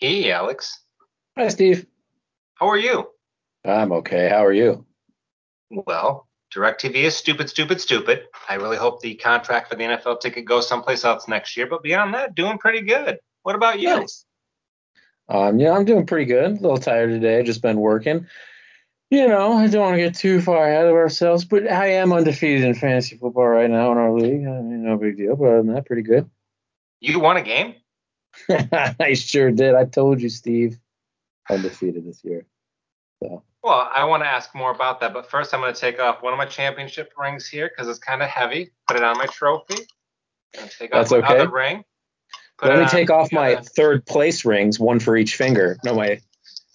Hey, Alex. Hi, Steve. How are you? I'm okay. How are you? Well, DirecTV is stupid, stupid, stupid. I really hope the contract for the NFL ticket goes someplace else next year. But beyond that, doing pretty good. What about you? Nice. Um, yeah, I'm doing pretty good. A little tired today. Just been working. You know, I don't want to get too far ahead of ourselves, but I am undefeated in fantasy football right now in our league. I mean, no big deal, but other than that, pretty good. You won a game? I sure did. I told you, Steve. Undefeated this year. So. Well, I want to ask more about that, but first I'm going to take off one of my championship rings here because it's kind of heavy. Put it on my trophy. Take That's off my okay. ring. Put Let me on take off my third place rings, one for each finger. No, my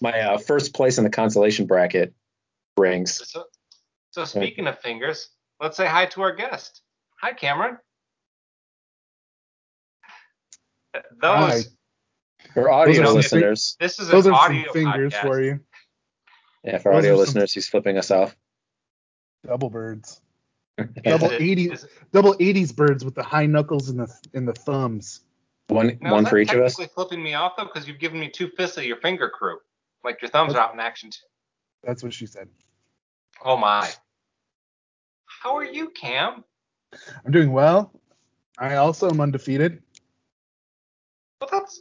my uh, first place in the consolation bracket rings. So, so speaking of fingers, let's say hi to our guest. Hi, Cameron. Those. Hi. For audio Those are some listeners, This is Those an are some fingers podcast. for you. yeah, for those audio are some- listeners, he's flipping us off. Double birds. Double it- 80 is it- Double 80s birds with the high knuckles and the in the thumbs. One now, one is for that each of us. flipping me off though, because you've given me two fists of your finger crew, like your thumbs are out in action too. That's what she said. Oh my. How are you, Cam? I'm doing well. I also am undefeated. Well, that's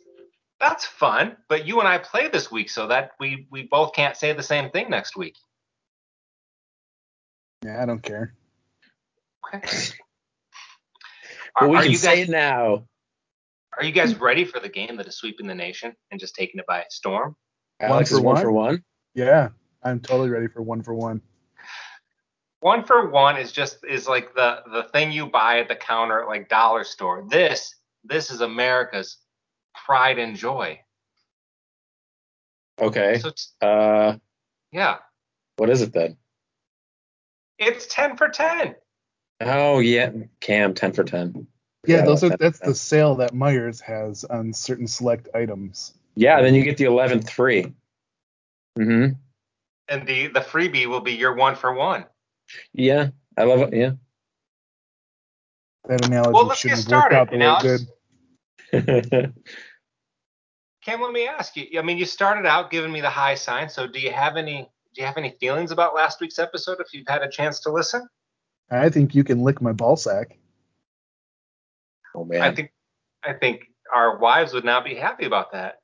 that's fun. But you and I play this week, so that we we both can't say the same thing next week. Yeah, I don't care. Okay. But Are, we are can you say guys it now. are you guys ready for the game that is sweeping the nation and just taking it by storm? Alex for is one one? for one. Yeah, I'm totally ready for one for one. One for one is just is like the the thing you buy at the counter at like dollar store. This this is America's pride and joy. Okay. So it's, Uh, yeah, what is it then? it's ten for ten. Oh yeah, Cam, ten for ten. Yeah, Yeah, those are that- that's the sale that Meijer has on certain select items. Yeah, then you get the eleventh free. Mm-hmm. And the the freebie will be your one for one. Yeah, I love it. Yeah. That analogy Well, let's shouldn't get have worked started, out the way it Alex. did. Cam, let me ask you. I mean, you started out giving me the high sign. So, do you have any do you have any feelings about last week's episode? If you've had a chance to listen, I think you can lick my ball sack. oh man. I think I think our wives would not be happy about that.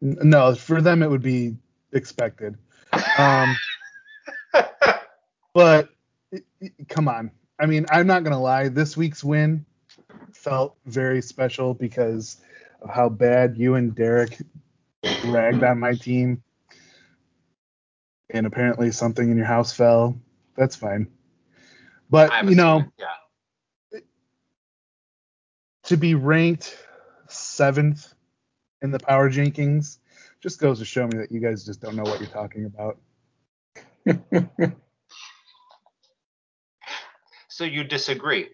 No, for them it would be expected. Um, but i- i- come on. I mean, I'm not gonna lie. This week's win felt very special because of how bad you and Derek ragged on my team, and apparently something in your house fell. That's fine. But you know, yeah. to be ranked seventh in the Power Rankings just goes to show me that you guys just don't know what you're talking about. So you disagree?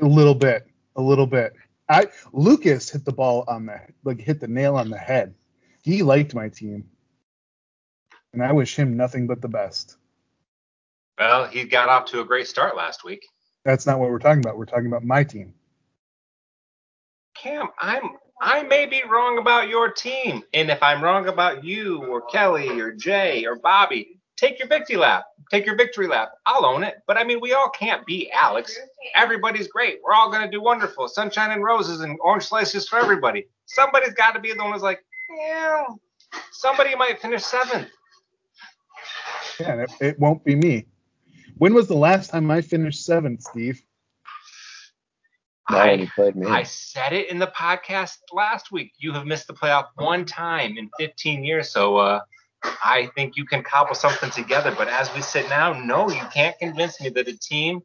A little bit, a little bit. I Lucas hit the ball on the like hit the nail on the head. He liked my team, and I wish him nothing but the best. Well, he got off to a great start last week. That's not what we're talking about. We're talking about my team. Cam, I'm I may be wrong about your team, and if I'm wrong about you or Kelly or Jay or Bobby, take your victory lap. Take your victory lap. I'll own it. But I mean, we all can't be Alex. Everybody's great. We're all gonna do wonderful. Sunshine and roses and orange slices for everybody. Somebody's got to be the one who's like, yeah. Somebody might finish seventh. Yeah, it, it won't be me. When was the last time I finished seventh, Steve? I me. I said it in the podcast last week. You have missed the playoff one time in 15 years, so uh, I think you can cobble something together. But as we sit now, no, you can't convince me that a team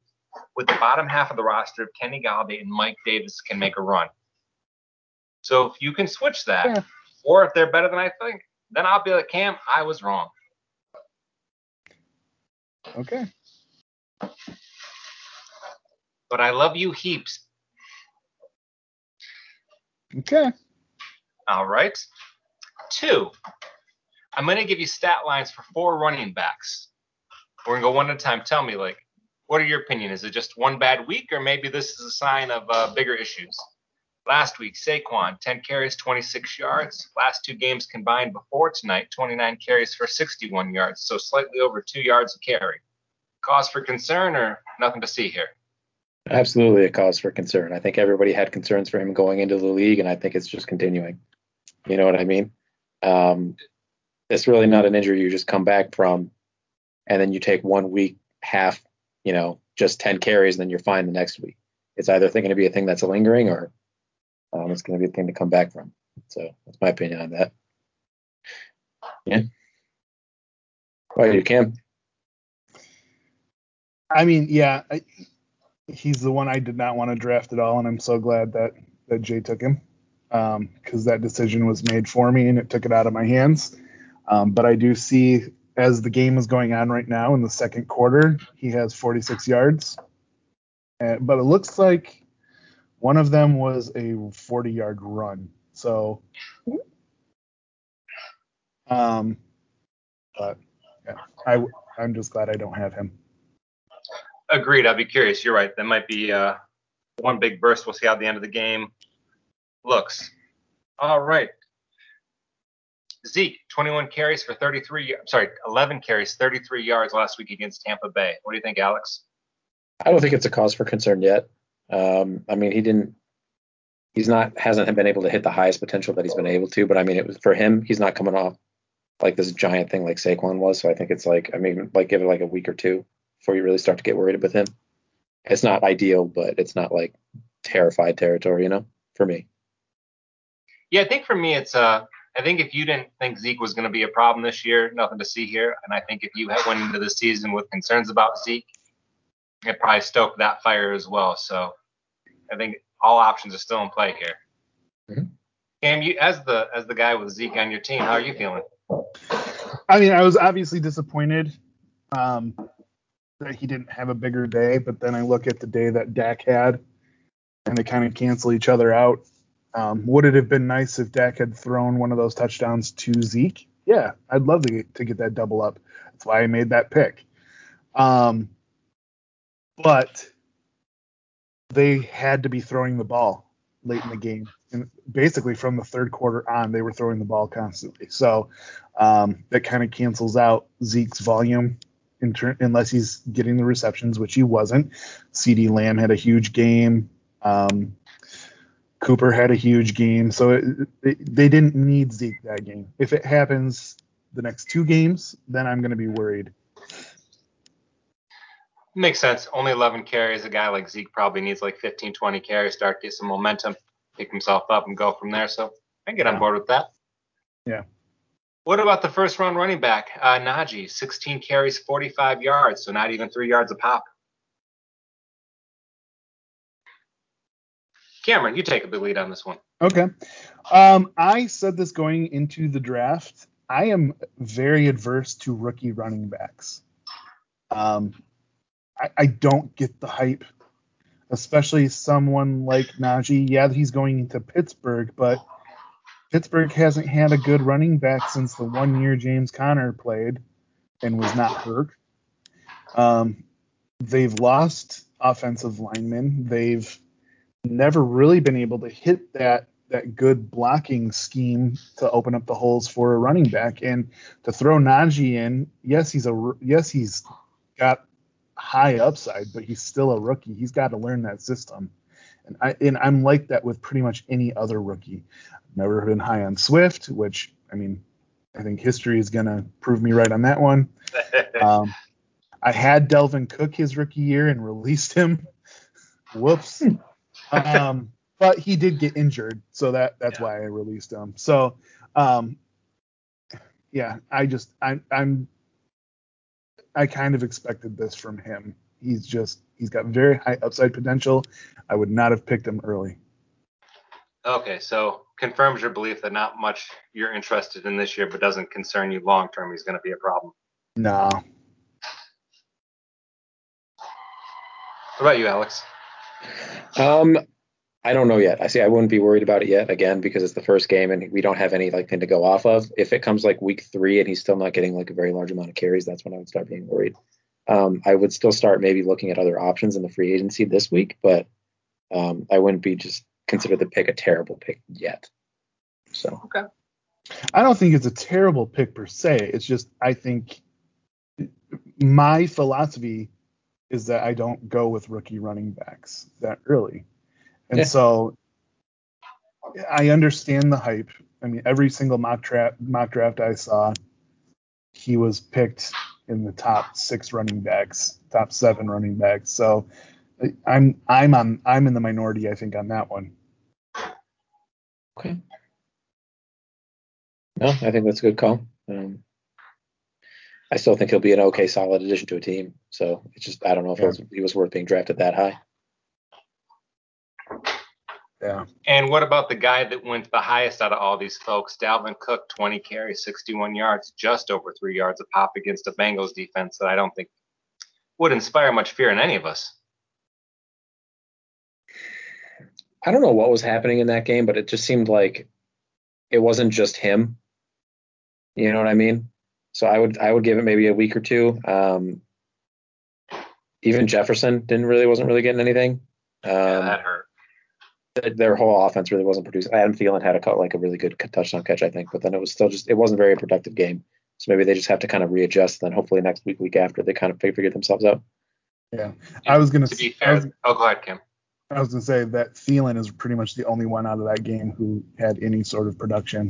with the bottom half of the roster of Kenny Golladay and Mike Davis can make a run. So if you can switch that, Yeah. or if they're better than I think, then I'll be like Cam, I was wrong. Okay. But I love you heaps. Okay. All right. Two, I'm going to give you stat lines for four running backs. We're going to go one at a time. Tell me, like, what are your opinion? Is it just one bad week, or maybe this is a sign of uh, bigger issues? Last week, Saquon, 10 carries, 26 yards. Last two games combined before tonight, 29 carries for 61 yards, so slightly over two yards a carry. Cause for concern or nothing to see here? Absolutely a cause for concern. I think everybody had concerns for him going into the league, and I think it's just continuing. You know what I mean? Um, it's really not an injury you just come back from, and then you take one week, half, you know, just 10 carries, and then you're fine the next week. It's either going to be a thing that's lingering or um, it's going to be a thing to come back from. So that's my opinion on that. Yeah. Why you, Cam? I mean, yeah, I, he's the one I did not want to draft at all, and I'm so glad that that Jay took him because um, that decision was made for me and it took it out of my hands. Um, but I do see as the game is going on right now in the second quarter, he has 46 yards. Uh, but it looks like one of them was a 40 yard run. So, um, but yeah, I I'm just glad I don't have him. Agreed. I'd be curious. You're right. That might be uh, one big burst. We'll see how the end of the game looks. All right. Zeke, 21 carries for 33. I'm sorry, 11 carries, 33 yards last week against Tampa Bay. What do you think, Alex? I don't think it's a cause for concern yet. Um, I mean, he didn't he's not hasn't been able to hit the highest potential that he's been able to. But I mean, it was for him. He's not coming off like this giant thing like Saquon was. So I think it's like I mean, like give it like a week or two before you really start to get worried with him. It's not ideal, but it's not like terrified territory, you know, for me. Yeah, I think for me, it's uh, I think if you didn't think Zeke was going to be a problem this year, nothing to see here. And I think if you went into the season with concerns about Zeke, it probably stoked that fire as well. So I think all options are still in play here. Mm-hmm. Cam, you as the as the guy with Zeke on your team, how are you feeling? I mean, I was obviously disappointed um, that he didn't have a bigger day, but then I look at the day that Dak had, and they kind of cancel each other out. Um, would it have been nice if Dak had thrown one of those touchdowns to Zeke? Yeah, I'd love to get, to get that double up. That's why I made that pick. Um, but they had to be throwing the ball late in the game. And basically from the third quarter on, they were throwing the ball constantly. So um, that kind of cancels out Zeke's volume ter- unless he's getting the receptions, which he wasn't. CeeDee Lamb had a huge game. Um, Cooper had a huge game. So it, it, they didn't need Zeke that game. If it happens the next two games, then I'm going to be worried. Makes sense. Only 11 carries. A guy like Zeke probably needs like 15, 20 carries, start get some momentum, pick himself up, and go from there. So I get on board with that. Yeah. What about the first round running back, uh, Najee? 16 carries, 45 yards, so not even three yards a pop. Cameron, you take a big lead on this one. Okay. Um, I said this going into the draft. I am very adverse to rookie running backs. Um, I, I don't get the hype, especially someone like Najee. Yeah, he's going to Pittsburgh, but Pittsburgh hasn't had a good running back since the one year James Conner played and was not hurt. Um, they've lost offensive linemen. They've never really been able to hit that that good blocking scheme to open up the holes for a running back and to throw Najee in. Yes, he's a yes he's got high upside, but he's still a rookie. He's got to learn that system. And I and I'm like that with pretty much any other rookie. I've never been high on Swift, which I mean, I think history is gonna prove me right on that one. Um, I had Dalvin Cook his rookie year and released him. Whoops. um, but he did get injured, so that that's yeah. why I released him. So, um, yeah, I just I, I'm I kind of expected this from him. He's just he's got very high upside potential. I would not have picked him early. Okay, so confirms your belief that not much you're interested in this year, but doesn't concern you long term. He's going to be a problem. No. What about you, Alex? Um, I don't know yet. I see. I wouldn't be worried about it yet. Again, because it's the first game and we don't have any like thing to go off of. If it comes like week three and he's still not getting like a very large amount of carries, that's when I would start being worried. Um, I would still start maybe looking at other options in the free agency this week, but um, I wouldn't be just consider the pick a terrible pick yet. So okay. I don't think it's a terrible pick per se. It's just I think my philosophy is that I don't go with rookie running backs that early. And Yeah. so I understand the hype. I mean, every single mock draft mock draft I saw, he was picked in the top six running backs, top seven running backs. So I'm I'm on I'm in the minority, I think, on that one. okay. No, I think that's a good call. Um, I still think he'll be an okay, solid addition to a team. So it's just I don't know if it was, he was worth being drafted that high. Yeah. And what about the guy that went the highest out of all these folks? Dalvin Cook, 20 carries, 61 yards, just over three yards a pop against a Bengals defense that I don't think would inspire much fear in any of us. I don't know what was happening in that game, but it just seemed like it wasn't just him. You know what I mean? So I would I would give it maybe a week or two. Um, even Jefferson didn't really wasn't really getting anything. Yeah, Um, that hurt. th- their whole offense really wasn't producing. Adam Thielen had a cut like a really good touchdown catch, I think, but then it was still just it wasn't a very productive game. So maybe they just have to kind of readjust. Then hopefully next week, week after, they kind of figure themselves out. Yeah, I was gonna To be s- I was, fair, oh, go ahead, Kim. I was gonna say that Thielen is pretty much the only one out of that game who had any sort of production.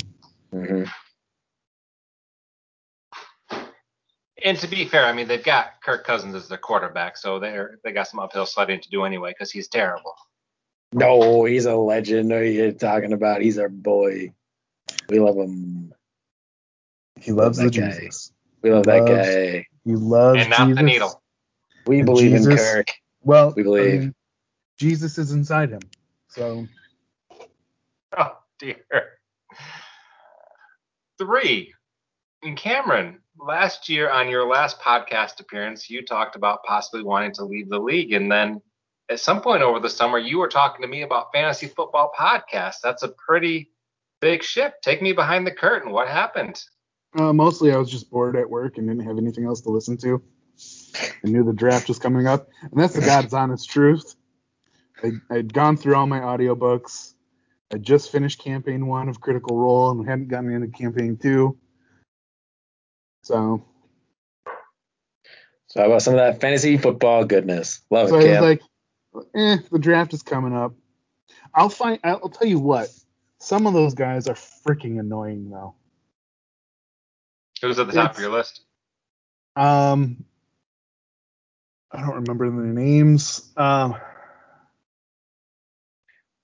hmm And to be fair, I mean they've got Kirk Cousins as their quarterback, so they're they got some uphill sledding to do anyway because he's terrible. No, he's a legend. What are you talking about? He's our boy. We love him. He loves the that guy. Jesus. We love that Loves- guy. He loves And not the needle. We And believe in Kirk. Well, We believe. I mean, Jesus is inside him. So Oh dear. Three. And Cameron, last year on your last podcast appearance, you talked about possibly wanting to leave the league, and then at some point over the summer, you were talking to me about fantasy football podcasts. That's a pretty big shift. Take me behind the curtain. What happened? uh, mostly I was just bored at work and didn't have anything else to listen to. I knew the draft was coming up, and that's the God's honest truth. I, I'd gone through all my audiobooks. I just finished campaign one of Critical Role and hadn't gotten into campaign two. So, So how about some of that fantasy football goodness? Love so it, I was Cam. like, eh, the draft is coming up. I'll find. I'll tell you what. Some of those guys are freaking annoying though. Who's at the top It's- of your list? Um, I don't remember their names. Um,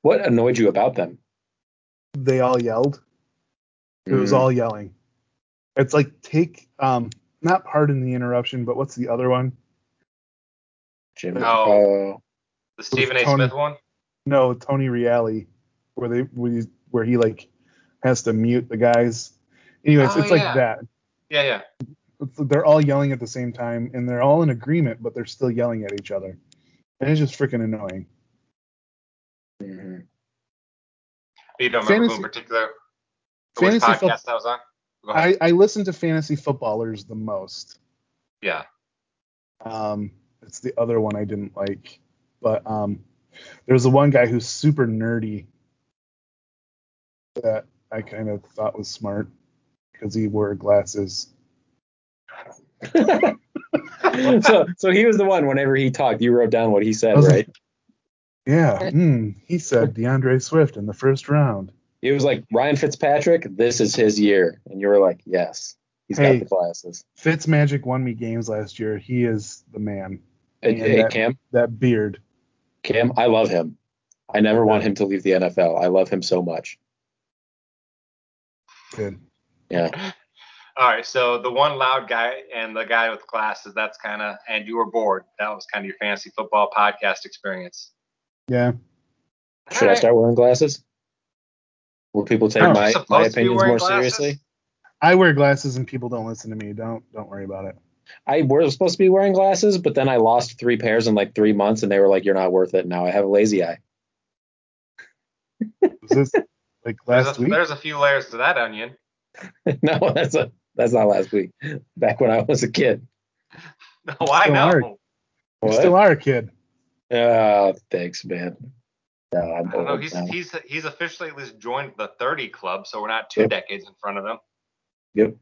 what annoyed you about them? they all yelled. It was Mm, all yelling. It's like take um not pardon the interruption, but what's the other one? Jim. Oh. Oh, The Stephen A. Tony- Smith one? No, Tony Reali, where they where, he- where he like has to mute the guys. Anyways, Oh, it's like that. Yeah, yeah. It's, they're all yelling at the same time, and they're all in agreement, but they're still yelling at each other. And it's just freaking annoying. mhm. You don't remember who in particular? Which Fantasy podcast football. that was on? Go ahead. I, I listen to fantasy footballers the most. yeah. Um, it's the other one I didn't like, but um, there's the one guy who's super nerdy that I kind of thought was smart because he wore glasses. so so he was the one. Whenever he talked, you wrote down what he said, I was like- right? Yeah, hmm, he said DeAndre Swift in the first round. He was like Ryan Fitzpatrick. This is his year, and you were like, yes, he's Hey. got the glasses. Fitzmagic won me games last year. He is the man. Hey, And hey, that- Cam, That beard. Cam, I love him. I never want him to leave the NFL. I love him so much. Good. Yeah. All right, so the one loud guy and the guy with glasses, that's kind of, and you were bored. That was kind of your fantasy football podcast experience. Yeah. Should All I right. start wearing glasses? Will people take my, my opinions more glasses? seriously? I wear glasses and people don't listen to me. Don't don't worry about it. I was supposed to be wearing glasses, but then I lost three pairs in like three months, and they were like, "You're not worth it." Now I have a lazy eye. Was this like There's last a, week? there's a few layers to that onion. no, that's a that's not last week. Back when I was a kid. Oh, I still know. are. You still are a kid. Oh, thanks, man. No, I'm I don't know. He's now. he's he's officially at least joined the 30 club, so we're not two Yep. decades in front of him. Yep.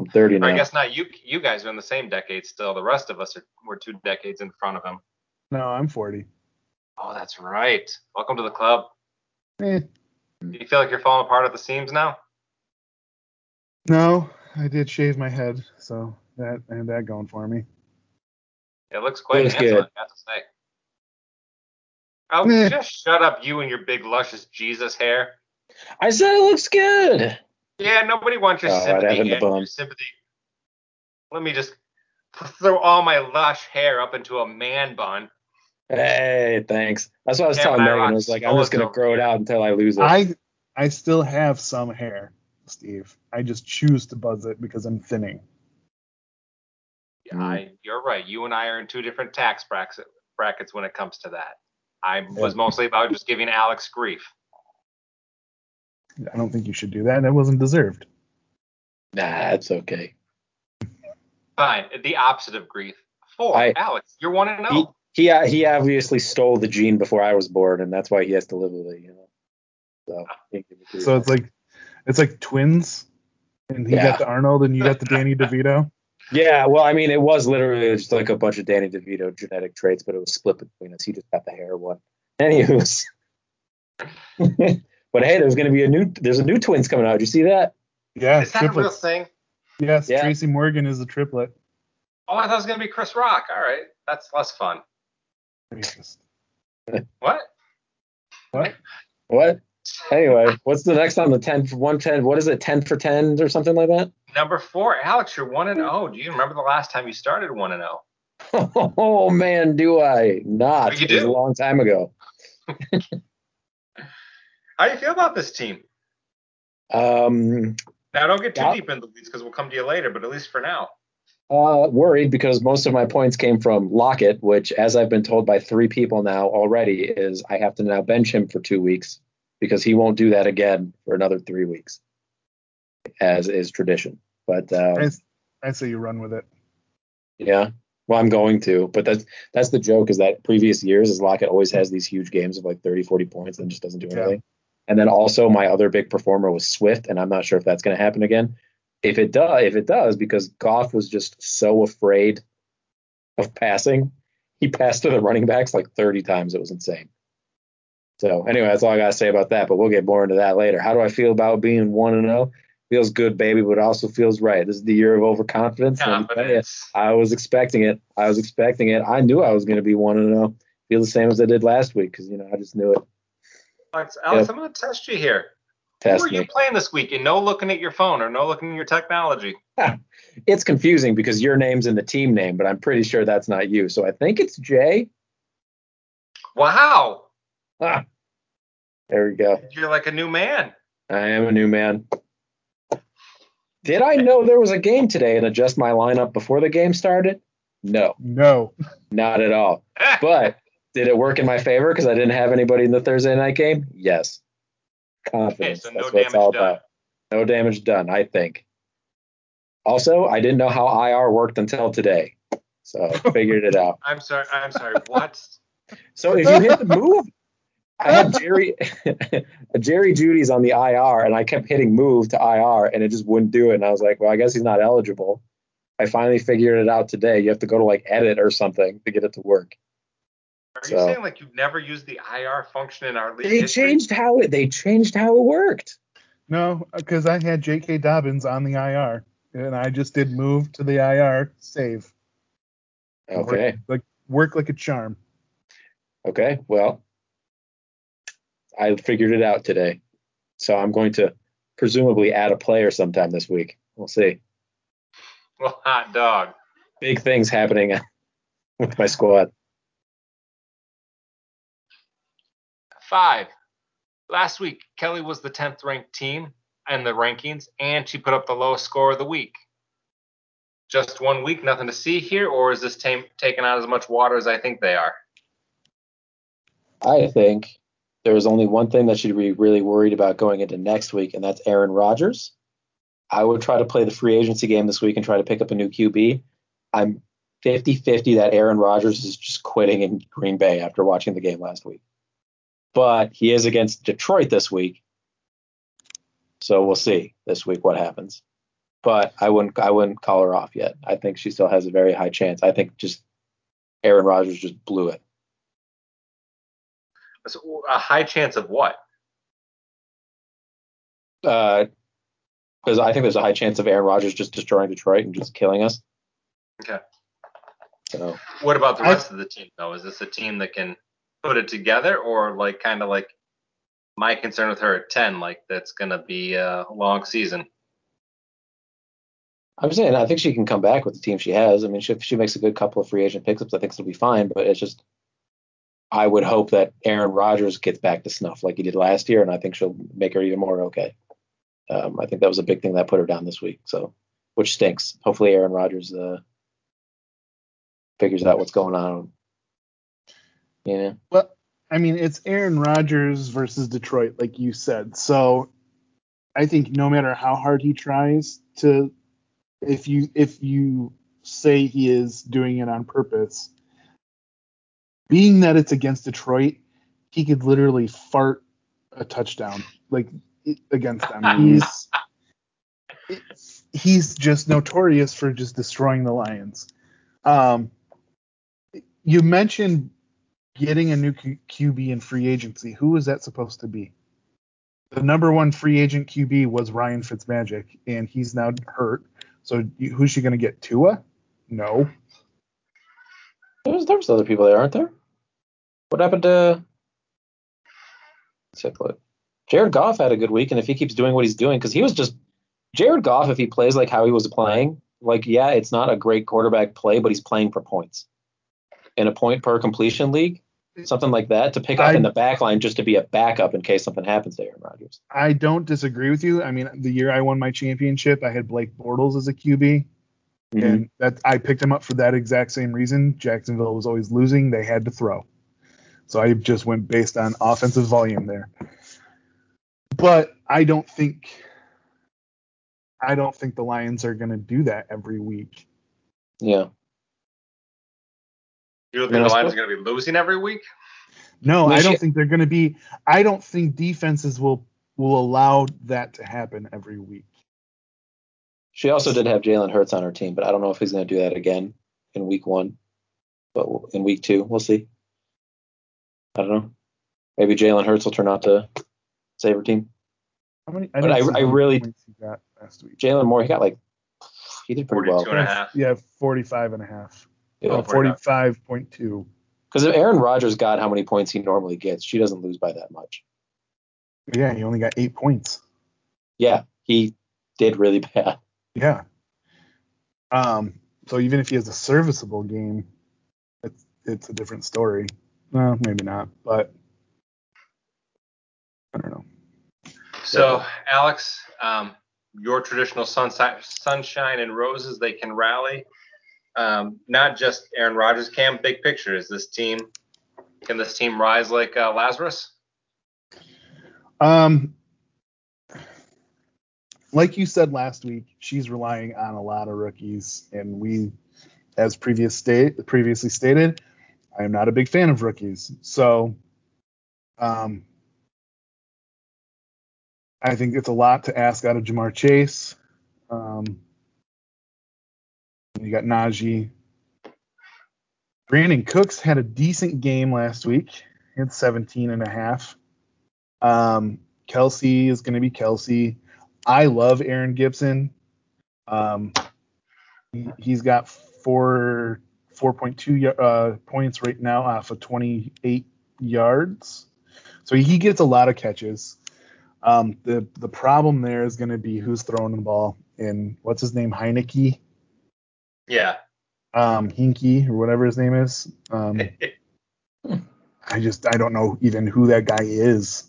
I'm 30 Or now. I guess not. You you guys are in the same decade still. The rest of us are we're two decades in front of him. No, I'm 40. Oh, that's right. Welcome to the club. Eh, Do you feel like you're falling apart at the seams now? no, I did shave my head, so that and that going for me. It looks quite Looks handsome, good. I have to say. Oh, Meh. just shut up, you and your big luscious Jesus hair. I said it looks good. Yeah, nobody wants your Oh, sympathy. have it in the your sympathy. Let me just throw all my lush hair up into a man bun. Hey, thanks. That's what I was Yeah, telling but I Megan. I was like, I'm just gonna skulls grow it out until I lose it. I I still have some hair, Steve. I just choose to buzz it because I'm thinning. Yeah, I, you're right. You and I are in two different tax brackets brackets when it comes to that. I was mostly about just giving Alex grief. I don't think you should do that. That wasn't deserved. Nah, it's okay. Fine. The opposite of grief. Four. I- Alex, you're one and He zero. he uh, he obviously stole the gene before I was born, and that's why he has to live with it. You know. So, can't give a grief. So it's like it's like twins, and he Yeah. got the Arnold, and you got the Danny DeVito. Yeah. Well, I mean, it was literally just like a bunch of Danny DeVito genetic traits, but it was split between us. He just got the hair one. Anywho's. but hey, there's gonna be a new. There's a new twins coming out. Did you see that? Yeah, Is that a real thing? Yes, Yeah. Tracy Morgan is a triplet. Oh, I thought it was gonna be Chris Rock. All right, that's less fun. What? What? What? Anyway, what's the next on the 10 for 110? What is it? 10 for 10 or something like that? Number four, Alex, you're one and zero. Do you remember the last time you started one and oh? zero? Oh man, do I not? Oh, you It was a long time ago. How do you feel about this team? Um, Now, don't get too Yeah. deep into the weeds because we'll come to you later. But at least for now, uh, worried because most of my points came from Lockett, which, as I've been told by three people now already, is I have to now bench him for two weeks because he won't do that again for another three weeks, as is tradition. But uh, I, I say you run with it. Yeah. Well, I'm going to, but that's that's the joke is that previous years is Lockett always has these huge games of like 30, 40 points and just doesn't do Yeah. anything. And then also my other big performer was Swift, and I'm not sure if that's going to happen again. If it does, if it does, because Goff was just so afraid of passing, he passed to the running backs like 30 times. It was insane. So anyway, that's all I got to say about that. But we'll get more into that later. How do I feel about being one and zero? Feels good, baby, but also feels right. This is the year of overconfidence. Let me tell ya. confidence. I was expecting it. I was expecting it. I knew I was going to be one and zero. Feel the same as I did last week because you know I just knew it. Alex, Alex Yep. I'm going to test you here. Test Who are you playing this week? And no looking at your phone or no looking at your technology. It's confusing because your name's in the team name, but I'm pretty sure that's not you. So I think it's Jay. Wow, Ah, there we go. you're like a new man. I am a new man. Did I know there was a game today and adjust my lineup before the game started? No, No. not at all. But did it work in my favor because I didn't have anybody in the Thursday night game? Yes. Confidence. Okay, so no That's what it's damage all done. about. No damage done, I think. Also, I didn't know how IR worked until today. So figured it out. I'm sorry. I'm sorry. What? So if you hit the move, I had Jerry Jerry Jeudy's on the IR and I kept hitting move to IR and it just wouldn't do it. And I was like, well, I guess he's not eligible. I finally figured it out today. You have to go to like edit or something to get it to work. Are you saying like you've never used the IR function in our league? They history? changed how it they changed how it worked. No, because I had J.K. Dobbins on the IR, and I just did move to the IR, save. Okay. Work, like work like a charm. Okay. Well, I figured it out today. So I'm going to presumably add a player sometime this week. We'll see. Well, hot dog. Big things happening with my squad. Five. Last week, Kelly was the 10th ranked team in the rankings, and she put up the lowest score of the week. Just one week, nothing to see here, or is this team taking out as much water as I think they are? I think there is only one thing that should be really worried about going into next week, and that's Aaron Rodgers. I would try to play the free agency game this week and try to pick up a new QB. I'm 50 50 that Aaron Rodgers is just quitting in Green Bay after watching the game last week. but he is against Detroit this week. So we'll see this week what happens. But I wouldn't I wouldn't call her off yet. I think she still has a very high chance. I think just Aaron Rodgers just blew it. So a high chance of what? Because uh, I think there's a high chance of Aaron Rodgers just destroying Detroit and just killing us. Okay. So What about the rest of the team though? Is this a team that can put it together, or like kind of like my concern with her at ten, like that's gonna be a long season? I'm saying I think she can come back with the team she has. I mean, she, if she makes a good couple of free agent pickups, I think it'll be fine. But it's just, I would hope that Aaron Rodgers gets back to snuff like he did last year, and I think she'll make her even more okay. Um, I think that was a big thing that put her down this week. So, which stinks. Hopefully, Aaron Rodgers uh, figures out what's going on. Yeah. Well, I mean, it's Aaron Rodgers versus Detroit, like you said. So I think no matter how hard he tries to, if you if you say he is doing it on purpose, being that it's against Detroit, he could literally fart a touchdown like against them. He's he's just notorious for just destroying the Lions. Um, you mentioned getting a new Q- QB in free agency. Who was that supposed to be? The number one free agent QB was Ryan Fitzmagic, and he's now hurt. So who's she going to get? Tua? No. There's there's other people there, aren't there? What happened to? Let's take a look. Jared Goff had a good week, and if he keeps doing what he's doing, because he was just Jared Goff, if he plays like how he was playing, like yeah, it's not a great quarterback play, but he's playing for points. In a point per completion league, something like that, to pick up I- in the back line just to be a backup in case something happens to Aaron Rodgers. I don't disagree with you. I mean, the year I won my championship, I had Blake Bortles as a QB, Mm-hmm. and that I picked him up for that exact same reason. Jacksonville was always losing; they had to throw, so I just went based on offensive volume there. But I don't think, I don't think the Lions are going to do that every week. Yeah. You don't I mean, think the Lions are gonna be losing every week? No, Well, I don't she- think they're going to be. I don't think defenses will will allow that to happen every week. She also did have Jalen Hurts on her team, but I don't know if he's going to do that again in week one. But in week two, we'll see. I don't know. Maybe Jalen Hurts will turn out to save her team. How many? But didn't I- see I really- points he got last week. Jalen Moore, he got like he did pretty well. 42 and a half. Yeah, 45 and a half. Yeah. Oh, 45.2. Because if Aaron Rodgers got how many points he normally gets, she doesn't lose by that much. Yeah, he only got eight points. Yeah, he did really bad. Yeah. Um. So even if he has a serviceable game, it's it's a different story. Well, maybe not, but I don't know. So, Alex, um, your traditional sunshine, sunshine and roses, they can rally. Um, not just Aaron Rodgers can. Big picture is this team. Can this team rise like uh, Lazarus? Um. Like you said last week, she's relying on a lot of rookies, and we, as previous state previously stated, I am not a big fan of rookies. So, um, I think it's a lot to ask out of Ja'Marr Chase. Um, you got Najee. Brandin Cooks had a decent game last week. He had 17 and a half. Um, Kelce is going to be Kelce. I love Aaron Gibson. Um, he, he's got four 4.2 uh, points right now off of 28 yards. So he gets a lot of catches. Um, the the problem there is going to be who's throwing the ball and what's his name Heinicke, Yeah. um, Hinky or whatever his name is. Um, I just I don't know even who that guy is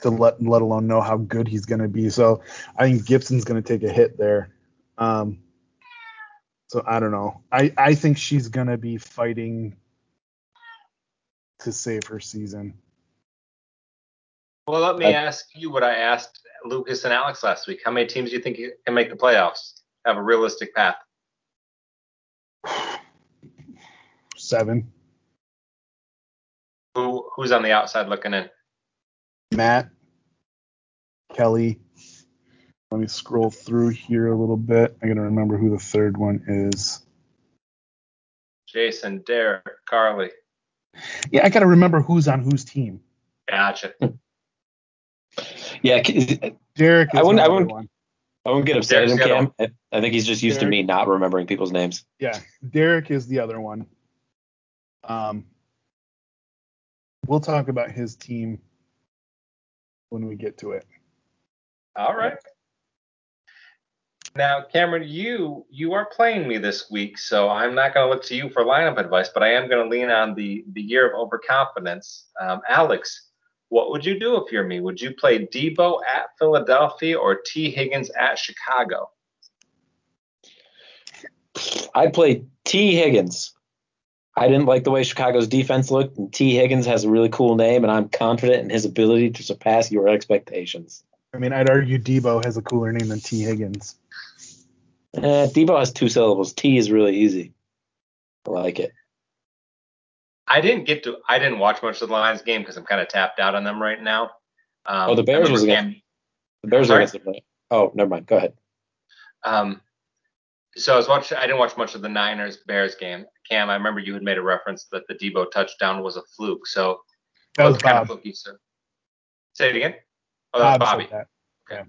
to let let alone know how good he's going to be. So I think Gibson's going to take a hit there. Um, so I don't know. I I think she's going to be fighting to save her season. well, let me I- ask you what I asked Lucas and Alex last week. How many teams do you think can make the playoffs? Have a realistic path? Seven. Who who's on the outside looking in? Matt, Kelly. Let me scroll through here a little bit. I gotta remember who the third one is. Jason, Derek, Carly. Yeah, I gotta remember who's on whose team. Gotcha. Yeah, Derek is I wouldn't- I wouldn't- one. I won't get upset at him, There's the other Cam. I I think he's just used to me not remembering people's names. Yeah, Derek is the other one. Um, we'll talk about his team when we get to it. All right. Now, Cameron, you you are playing me this week, so I'm not going to look to you for lineup advice, but I am going to lean on the the year of overconfidence. Um, Alex, what would you do if you're me? Would you play Deebo at Philadelphia or Tee Higgins at Chicago? I play Tee Higgins. I didn't like the way Chicago's defense looked, and Tee Higgins has a really cool name, and I'm confident in his ability to surpass your expectations. I mean, I'd argue Deebo has a cooler name than Tee Higgins. Eh, Deebo has two syllables. T is really easy. I like it. I didn't get to. I didn't watch much of the Lions game because I'm kind of tapped out on them right now. Um, Oh, the Bears was remember against- The Bears are against the Oh, never mind. Go ahead. Um, so I was watching. I didn't watch much of the Niners Bears game. Cam, I remember you had made a reference that the Deebo touchdown was a fluke. So That was kind of fluky, sir? Say it again. Oh, that was Bob Bobby. said that.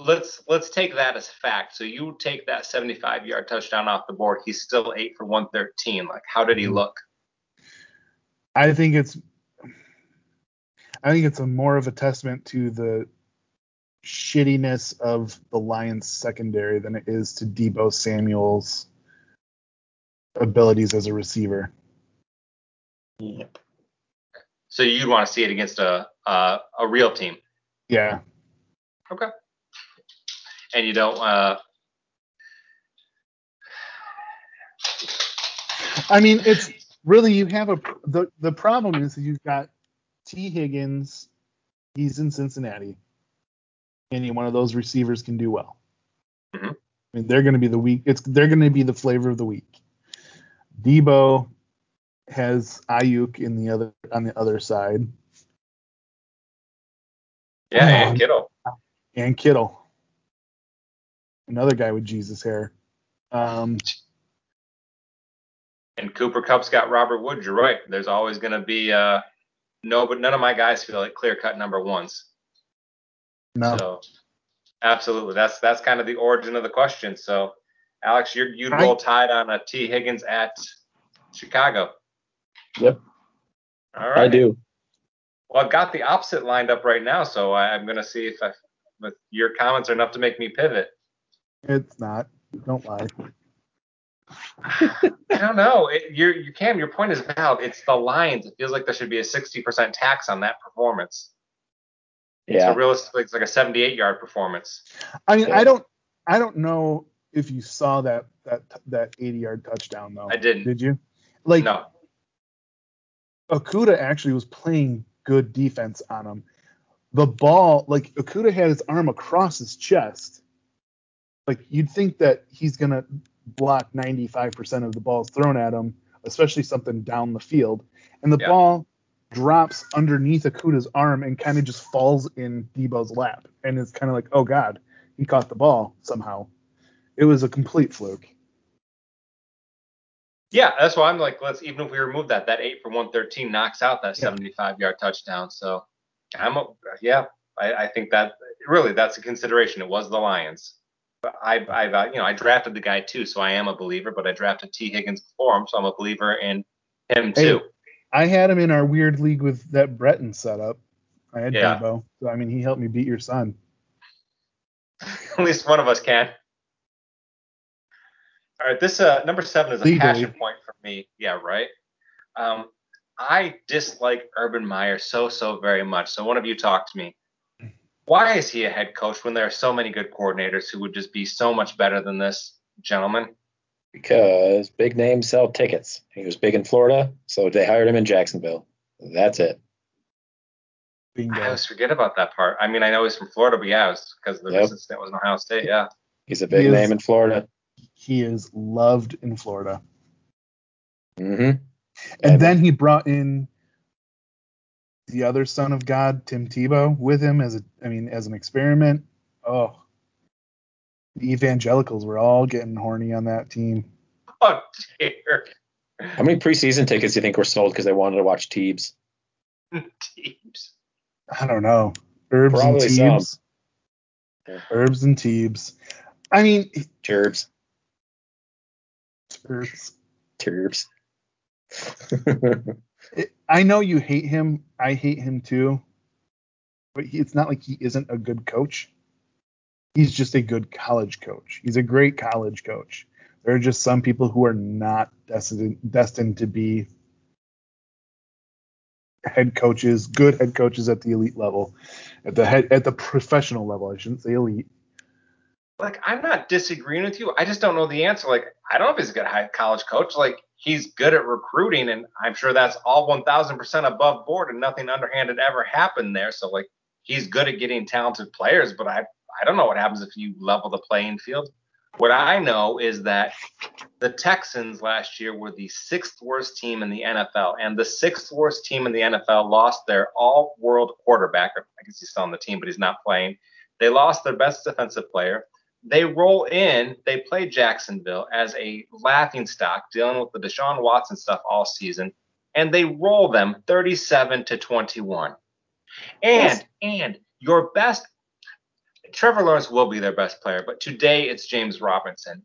Let's let's take that as fact. So you take that 75 yard touchdown off the board. He's still eight for 113. Like, how did he Mhm. look? I think it's I think it's a more of a testament to the shittiness of the Lions secondary than it is to Deebo Samuel's abilities as a receiver. Yep. So you'd want to see it against a a, a real team, Yeah. Okay. And you don't. Uh, I mean, it's really you have a the the problem is you've got Tee Higgins, he's in Cincinnati. Any one of those receivers can do well. Mhm. I mean, they're going to be the week. It's they're going to be the flavor of the week. Deebo has Aiyuk in the other on the other side, yeah, and Kittle. and Kittle, another guy with Jesus hair. Um, And Cooper Kupp's got Robert Woods. You're right. There's always going to be uh, no, but none of my guys feel like clear cut number ones. no, So absolutely, that's that's kind of the origin of the question. So Alex, you're, you'd I- roll tide on a Tee Higgins at Chicago. Yep. All right. I do. Well, I've got the opposite lined up right now, so I, I'm going to see if I, if your comments are enough to make me pivot. it's not. Don't lie. I don't know. It, your, your Cam, your point is valid. It's the Lions. It feels like there should be a 60% tax on that performance. Yeah. So realistically, it's like a 78 yard performance. I mean, Yeah. I don't, I don't know if you saw that that that 80 yard touchdown though. I didn't. Did you? Like no. Okudah actually was playing good defense on him. The ball, like Okudah had his arm across his chest. Like you'd think that he's gonna block 95% of the balls thrown at him, especially something down the field, and the Yeah. ball drops underneath Okudah's arm and kind of just falls in Deebo's lap, and it's kind of like, oh god, he caught the ball somehow. It was a complete fluke. Yeah, that's why I'm like, let's even if we remove that, that eight for 113 knocks out that Yeah. 75 yard touchdown. So I'm, a, yeah, I, I think that really that's a consideration. It was the Lions. But I, I've, uh, you know, I drafted the guy too, so I am a believer. But I drafted Tee Higgins before him, so I'm a believer in him Hey, too. I had him in our weird league with that Breton setup. I had Yeah. So I mean he helped me beat your son. At least one of us can. All right, this uh, number seven is a Legally. passion point for me. Yeah, right. Um, I dislike Urban Meyer so so very much. So one of you talk to me. Why is he a head coach when there are so many good coordinators who would just be so much better than this gentleman? Because big names sell tickets. He was big in Florida, so they hired him in Jacksonville. That's it. Bingo. I always forget about that part. I mean, I know he's from Florida, but yeah, it was because the Yep. recent stint was in Ohio State. Yeah. He's a big He name in Florida. He is loved in Florida. Mm-hmm. And then he brought in the other son of God, Tim Tebow, with him as a, I mean, as an experiment. Oh, the evangelicals were all getting horny on that team. Oh dear. How many preseason tickets do you think were sold because they wanted to watch Teebs? Teams. I don't know. Herbs Probably and some. Herbs and Teebs. I mean, Turbs. Herbs. Turbs. It- I know you hate him. I hate him too. But he, it's not like he isn't a good coach. He's just a good college coach. He's a great college coach. There are just some people who are not destined destined to be head coaches, good head coaches at the elite level, at the head at the professional level. I shouldn't say elite. Like I'm not disagreeing with you. I just don't know the answer. Like I don't know if he's a good high college coach. Like he's good at recruiting, and I'm sure that's all 1,000% above board, and nothing underhanded ever happened there. So like he's good at getting talented players, but I I don't know what happens if you level the playing field. What I know is that the Texans last year were the sixth worst team in the NFL, and the sixth worst team in the NFL lost their all-world quarterback. I guess he's still on the team, but he's not playing. They lost their best defensive player. They roll in. They play Jacksonville as a laughing stock, dealing with the Deshaun Watson stuff all season, and they roll them 37 to 21. And and your best Trevor Lawrence will be their best player, but today it's James Robinson.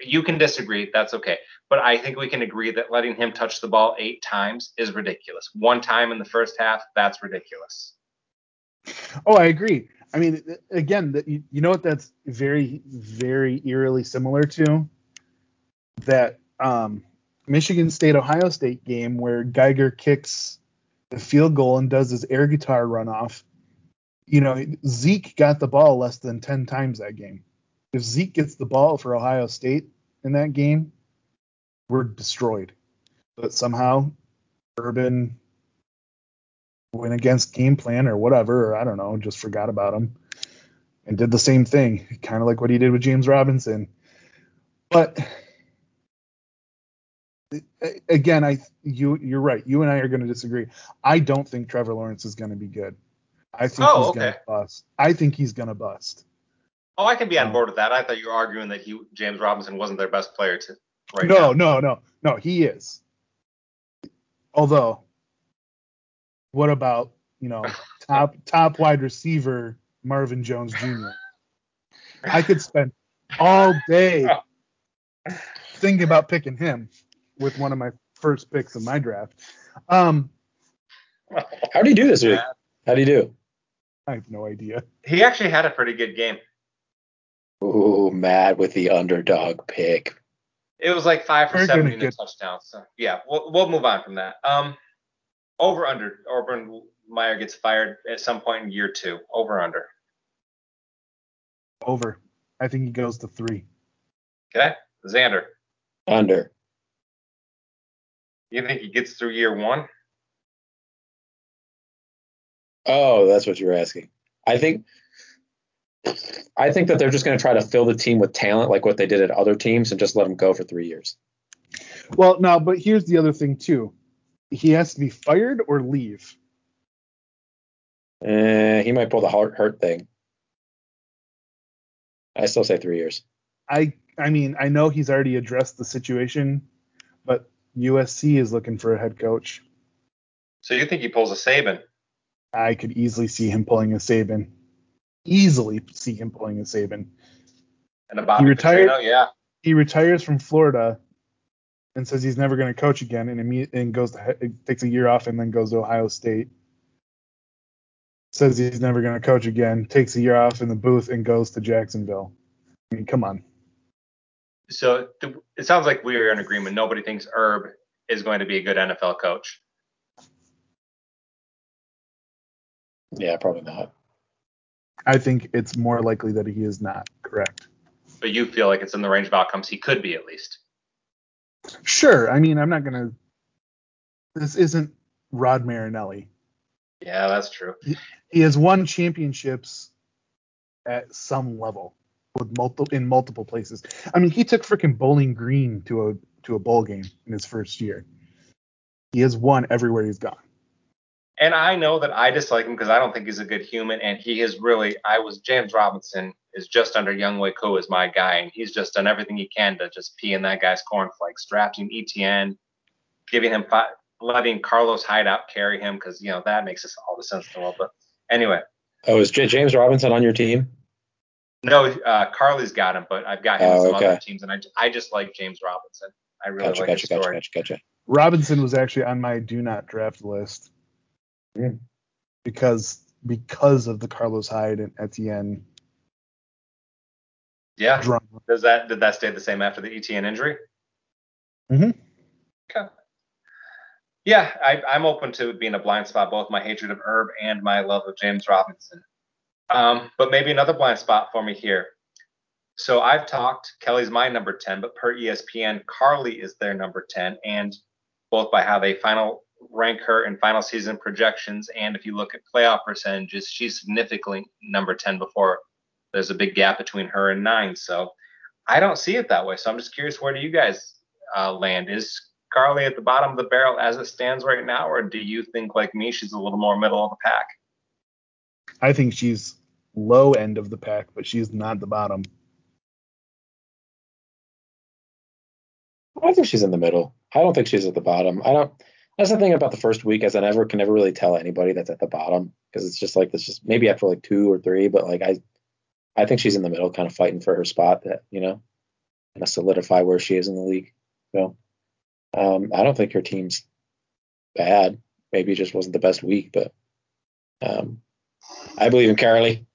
You can disagree, that's okay. But I think we can agree that letting him touch the ball eight times is ridiculous. One time in the first half, that's ridiculous. Oh, I agree. I mean, again, that you, you know what that's very, very eerily similar to that um, Michigan State Ohio State game where Geiger kicks the field goal and does his air guitar runoff. You know, Zeke got the ball less than ten times that game. If Zeke gets the ball for Ohio State in that game, we're destroyed. But somehow, Urban went against game plan or whatever, or I don't know, just forgot about him and did the same thing, kind of like what he did with James Robinson. But again, I you you're right. You and I are going to disagree. I don't think Trevor Lawrence is going to be good. I think Oh, he's okay. going to bust. I think he's going to bust. Oh, I can be on Um, board with that. I thought you were arguing that he James Robinson wasn't their best player to right no, now. no, no, no. He is. Although, what about you know top top wide receiver Marvin Jones Jr. I could spend all day thinking about picking him with one of my first picks in my draft. Um, How do you do this week? How do you do? I have no idea. He actually had a pretty good game. Ooh, mad with the underdog pick. It was like five for We're gonna 70 and a touchdown. So yeah, we'll we'll move on from that. Um, over under. Urban Meyer gets fired at some point in year two. Over under. Over. I think he goes to three. Okay, Xander. Under. You think he gets through year one? Oh, that's what you're asking. I think I think that they're just going to try to fill the team with talent like what they did at other teams and just let them go for 3 years. Well, now, but here's the other thing too. He has to be fired or leave. Eh, he might pull the heart hurt thing. I still say 3 years. I I mean, I know he's already addressed the situation, but USC is looking for a head coach. So you think he pulls a Saban? I could easily see him pulling a Saban. Easily see him pulling a Saban. And a Bobby He retired- Petrino? Yeah. He retires from Florida and says he's never going to coach again, and imme- and goes to takes a year off and then goes to Ohio State. Says he's never going to coach again, takes a year off in the booth and goes to Jacksonville. I mean, come on. So th- it sounds like we are in agreement. Nobody thinks Herb is going to be a good NFL coach. Yeah, probably not. I think it's more likely that he is not correct. But you feel like it's in the range of outcomes he could be at least. Sure. I mean, I'm not going to. This isn't Rod Marinelli. Yeah, that's true. He has won championships at some level with multiple in multiple places. I mean, he took freaking Bowling Green to a to a bowl game in his first year. He has won everywhere he's gone. And I know that I dislike him because I don't think he's a good human. And he is really, I was, James Robinson is just under Younghoe Koo as my guy. And he's just done everything he can to just pee in that guy's cornflakes, drafting Etienne, giving him, five, letting Carlos Hyde out carry him because, you know, that makes us all the sense in the world. But anyway. Oh, is J- James Robinson on your team? No, uh, Carly's got him, but I've got him oh, some okay. other teams, and I, I just like James Robinson. I really gotcha, like gotcha, his story. Gotcha, gotcha, gotcha. Robinson was actually on my do not draft list mm. because because of the Carlos Hyde and Etienne. Yeah. Drama. Does that did that stay the same after the Etienne injury? Mm-hmm. Okay. Yeah, I, I'm open to being a blind spot, both my hatred of Herb and my love of James Robinson. Um, but maybe another blind spot for me here. So I've talked, Kelly's my number 10, but per ESPN, Carly is their number 10, and both by how they final rank her in final season projections, and if you look at playoff percentages, she's significantly number 10 before there's a big gap between her and nine. So I don't see it that way. So I'm just curious, where do you guys uh, land? Is Carly at the bottom of the barrel as it stands right now, or do you think, like me, she's a little more middle of the pack? I think she's low end of the pack, but she's not the bottom. I think she's in the middle. I don't think she's at the bottom. I don't. That's the thing about the first week, as I never can never really tell anybody that's at the bottom because it's just like this, just maybe after like two or three, but like I, I think she's in the middle, kind of fighting for her spot that you know, kind of solidify where she is in the league. So, um, I don't think her team's bad. Maybe it just wasn't the best week, but um, I believe in Carly.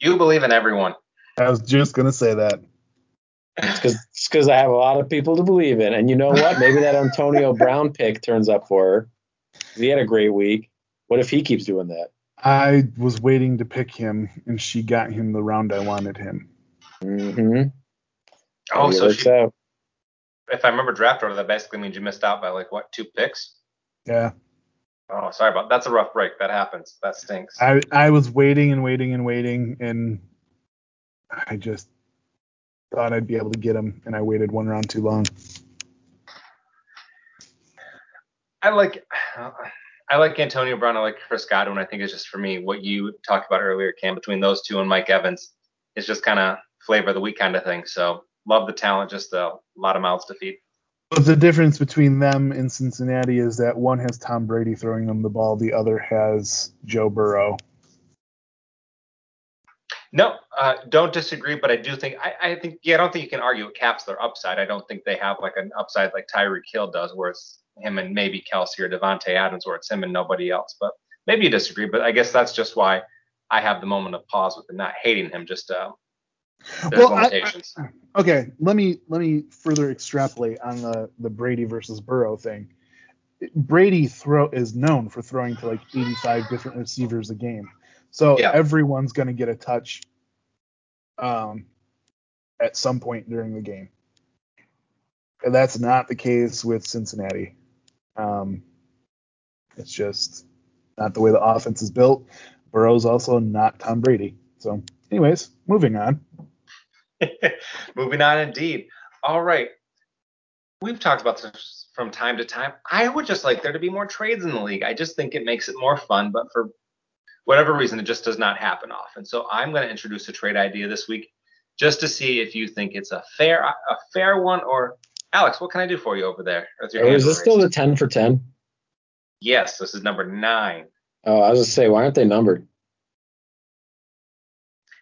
You believe in everyone. I was just gonna say that. It's because I have a lot of people to believe in, and you know what? Maybe that Antonio Brown pick turns up for her. He had a great week. What if he keeps doing that? I was waiting to pick him, and she got him the round I wanted him. Mm-hmm. Oh, so she, out. if I remember draft order, that basically means you missed out by like what two picks? Yeah. Oh, sorry about that's a rough break. That happens. That stinks. I I was waiting and waiting and waiting, and I just thought I'd be able to get him, and I waited one round too long. I like I like Antonio Brown. I like Chris Godwin. I think it's just for me what you talked about earlier, Cam, between those two and Mike Evans. It's just kind of flavor of the week kind of thing. So love the talent, just a lot of mouths to feed. But the difference between them and Cincinnati is that one has Tom Brady throwing them the ball, the other has Joe Burrow. No, uh, don't disagree, but I do think I, I, think yeah, I don't think you can argue it caps their upside. I don't think they have like an upside like Tyreek Hill does, where it's him and maybe Kelce or Davante Adams, or it's him and nobody else. But maybe you disagree, but I guess that's just why I have the moment of pause with him, not hating him, just uh, well, I, I, okay, let me let me further extrapolate on the the Brady versus Burrow thing. Brady throw is known for throwing to like 85 different receivers a game, so yeah. everyone's going to get a touch um, at some point during the game. And that's not the case with Cincinnati. Um, it's just not the way the offense is built. Burrow's also not Tom Brady. So, anyways, moving on. Moving on, indeed. All right. We've talked about this from time to time. I would just like there to be more trades in the league. I just think it makes it more fun, but for whatever reason, it just does not happen often. So I'm going to introduce a trade idea this week just to see if you think it's a fair a fair one or Alex, what can I do for you over there? Oh, is this still the 10 for 10? Yes, this is number nine. Oh, I was just say, why aren't they numbered?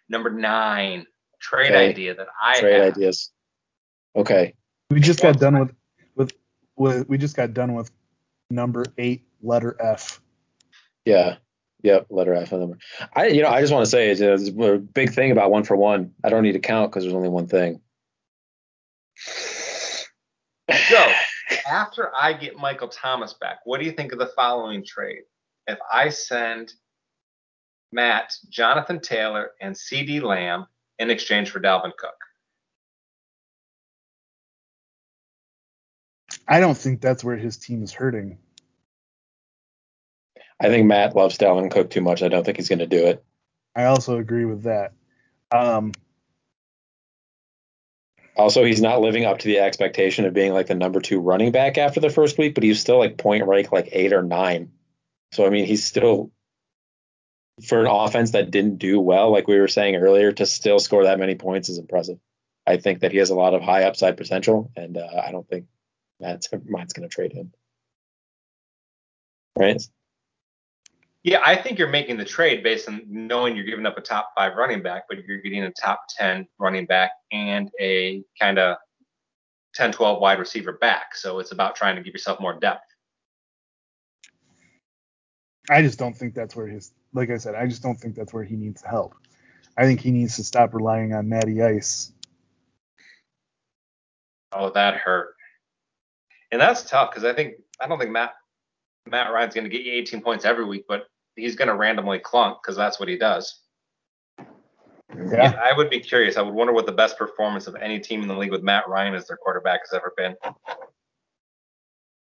Number nine trade okay. idea that I trade have. ideas. Okay. We just got done with, with with we just got done with number eight, letter F. Yeah. Yep, letter F number. I you know I just want to say it's a big thing about one for one. I don't need to count because there's only one thing. So after I get Michael Thomas back, what do you think of the following trade? If I send Matt, Jonathan Taylor, and CeeDee Lamb in exchange for Dalvin Cook. I don't think that's where his team is hurting. I think Matt loves Dalvin Cook too much. I don't think he's going to do it. I also agree with that. Um, also, he's not living up to the expectation of being like the number two running back after the first week, but he's still like point rank like eight or nine. So I mean, he's still for an offense that didn't do well, like we were saying earlier, to still score that many points is impressive. I think that he has a lot of high upside potential, and uh, I don't think Matt's, going to trade him. Right? Yeah, I think you're making the trade based on knowing you're giving up a top five running back, but you're getting a top 10 running back and a kind of 10, 12 wide receiver back. So it's about trying to give yourself more depth. I just don't think that's where his, like I said, I just don't think that's where he needs help. I think he needs to stop relying on Matty Ice. Oh, that hurt. And that's tough because I think I don't think Matt Matt Ryan's going to get you 18 points every week, but he's going to randomly clunk because that's what he does. Yeah. I would be curious. I would wonder what the best performance of any team in the league with Matt Ryan as their quarterback has ever been.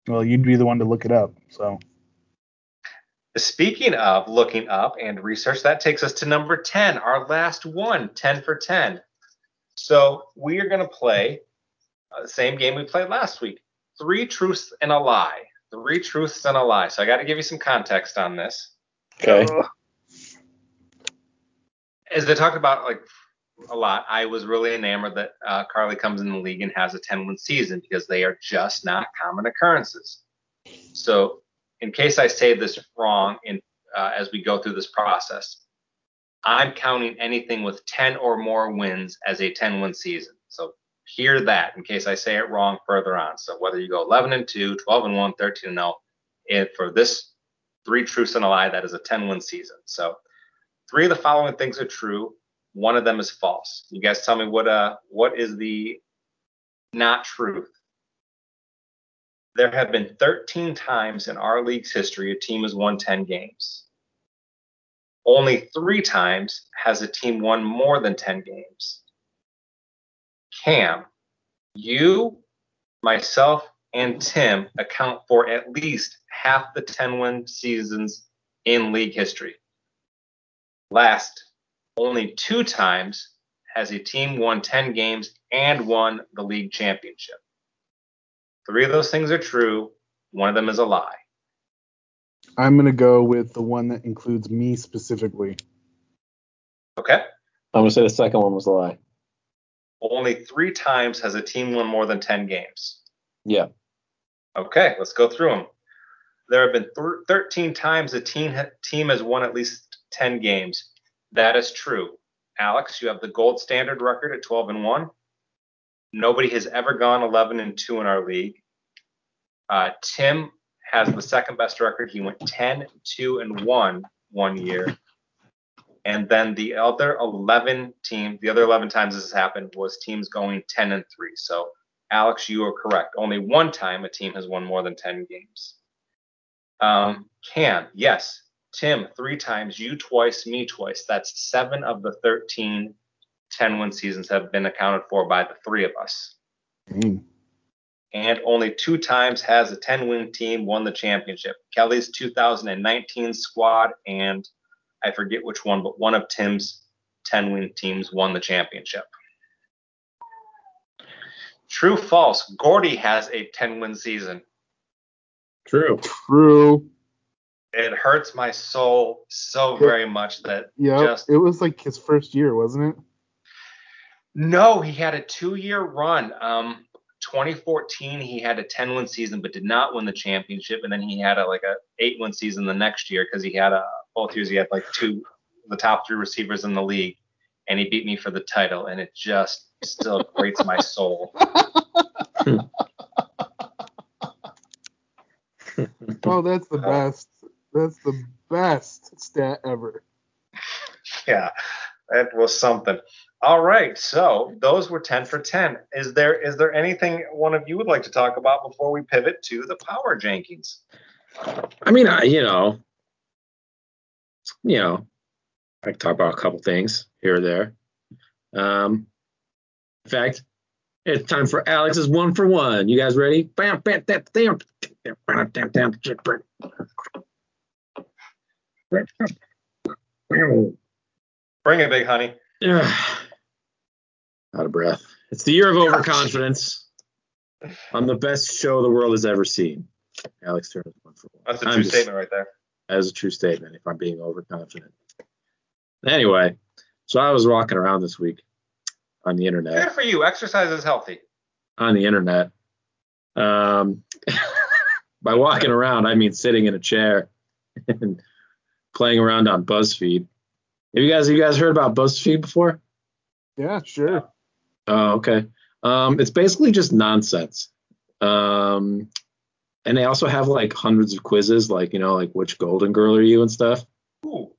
Well, you'd be the one to look it up. So. Speaking of looking up and research, that takes us to number 10, our last one, 10 for 10. So we are going to play uh, the same game we played last week three truths and a lie. Three truths and a lie. So I got to give you some context on this. Okay. As they talked about like a lot, I was really enamored that uh, Carly comes in the league and has a 10 win season because they are just not common occurrences. So in case I say this wrong in uh, as we go through this process, I'm counting anything with 10 or more wins as a 10 win season. So hear that in case I say it wrong further on. So whether you go 11 and 2, 12 and 1, 13 and 0, and for this three truths and a lie, that is a 10 win season. So three of the following things are true. One of them is false. You guys tell me what uh what is the not truth? There have been 13 times in our league's history a team has won 10 games. Only three times has a team won more than 10 games. Cam, you, myself, and Tim account for at least half the 10 win seasons in league history. Last, only two times has a team won 10 games and won the league championship. Three of those things are true, one of them is a lie. I'm going to go with the one that includes me specifically. Okay? I'm going to say the second one was a lie. Only three times has a team won more than 10 games. Yeah. Okay, let's go through them. There have been th- 13 times a team, ha- team has won at least 10 games. That is true. Alex, you have the gold standard record at 12 and 1. Nobody has ever gone 11 and 2 in our league. Uh, Tim has the second best record. He went 10, 2, and 1 one year. And then the other 11 teams, the other 11 times this has happened was teams going 10 and 3. So, Alex, you are correct. Only one time a team has won more than 10 games. Um, Cam, yes. Tim, three times. You twice, me twice. That's seven of the 13 10 win seasons have been accounted for by the three of us. Mm. And only two times has a 10 win team won the championship. Kelly's 2019 squad, and I forget which one, but one of Tim's 10 win teams won the championship. True, false. Gordy has a 10 win season. True. True. It hurts my soul so very much that Yeah. just It was like his first year, wasn't it? No, he had a two-year run. Um, 2014, he had a 10-win season, but did not win the championship. And then he had a like a eight-win season the next year because he had a both years he had like two the top three receivers in the league, and he beat me for the title. And it just still grates my soul. Oh, that's the Uh, best. That's the best stat ever. Yeah, that was something. All right, so those were 10 for 10. Is there is there anything one of you would like to talk about before we pivot to the power jankings? I mean, I, you know, you know, I can talk about a couple things here or there. Um, in fact, it's time for Alex's one for one. You guys ready? Bam, bam, bam, bam, bam, bam, bam, bam. Bring it, big honey. Yeah. Out of breath. It's the year of overconfidence. I'm the best show the world has ever seen. Alex Turner, one for one. That's a I'm true just- statement right there. That is a true statement. If I'm being overconfident. Anyway, so I was walking around this week on the internet. Good for you. Exercise is healthy. On the internet. Um, by walking around, I mean sitting in a chair and playing around on BuzzFeed. Have you guys, have you guys heard about BuzzFeed before? Yeah, sure. Oh, okay. Um, it's basically just nonsense. Um, and they also have like hundreds of quizzes, like you know, like which Golden Girl are you and stuff. Ooh.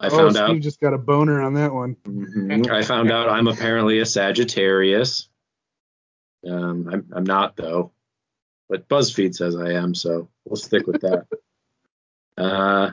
I oh, found Steve out. You just got a boner on that one. Mhm. I found out I'm apparently a Sagittarius. Um, I'm, I'm not though, but BuzzFeed says I am, so we'll stick with that. uh,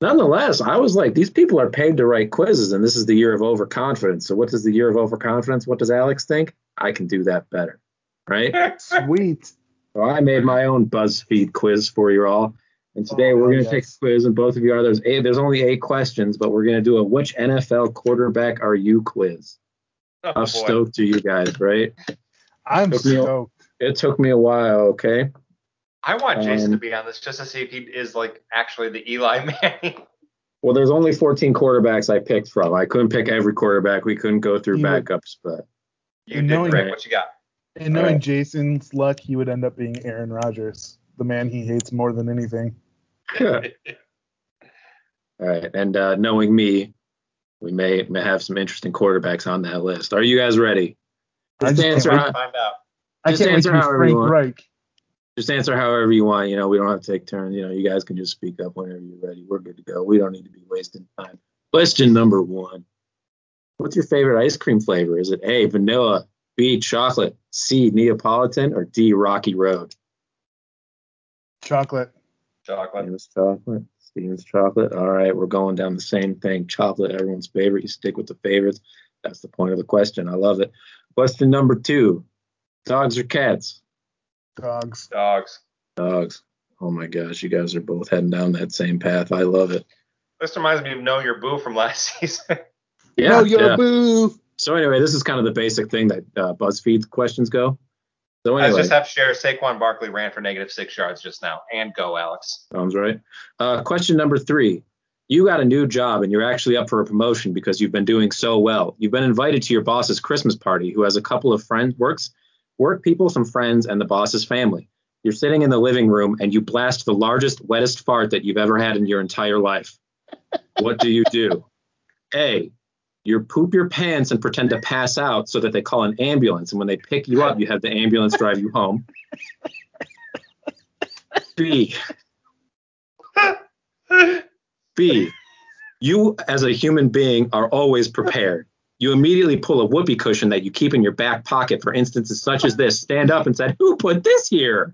nonetheless, I was like, these people are paid to write quizzes, and this is the year of overconfidence. So, what does the year of overconfidence? What does Alex think? I can do that better, right? Sweet. So I made my own BuzzFeed quiz for you all. And today Oh, we're going yes. to take a quiz, and both of you are there's eight, there's only eight questions, but we're going to do a which NFL quarterback are you quiz. Oh, How stoked are you guys, right? I'm me a- stoked. It took me a while, okay? I want Jason to Um, be on this just to see if he is like actually the Eli Manning. Well, there's only 14 quarterbacks I picked from. I couldn't pick every quarterback. We couldn't go through You backups, but You And did knowing- great. What you got? And knowing Alright. Jason's luck, he would end up being Aaron Rodgers, the man he hates more than anything. Yeah. all right. And uh, knowing me, we may, may have some interesting quarterbacks on that list. Are you guys ready? I Just just can't answer, wait- how- Find out. I can't wait answer to be however Frank. Reich. Just answer however you want. You know, we don't have to take turns. You know, you guys can just speak up whenever you're ready. We're good to go. We don't need to be wasting time. Question number one. What's your favorite ice cream flavor? Is it A, vanilla, B, chocolate, C, Neapolitan, or D, Rocky Road? Chocolate. Chocolate. Steven's chocolate. Steven's chocolate. All right, we're going down the same thing. Chocolate, everyone's favorite. You stick with the favorites. That's the point of the question. I love it. Question number two. Dogs or cats? Dogs. Dogs. Dogs. Oh my gosh, you guys are both heading down that same path. I love it. This reminds me of Know Your Boo from last season. Yeah. no, yo, yeah. boo. So anyway, this is kind of the basic thing that uh, BuzzFeed questions go. So anyway, I anyway, just have to share Saquon Barkley ran for negative six yards just now. And go, Alex. sounds right. Uh, question number three. You got a new job and you're actually up for a promotion because you've been doing so well. You've been invited to your boss's Christmas party, who has a couple of friends, works, work people, some friends, and the boss's family. You're sitting in the living room and you blast the largest, wettest fart that you've ever had in your entire life. What do you do? A. You poop your pants and pretend to pass out so that they call an ambulance, and when they pick you up, you have the ambulance drive you home. B. B. You, as a human being, are always prepared. You immediately pull a whoopee cushion that you keep in your back pocket for instances such as this. Stand up and said, "Who put this here?"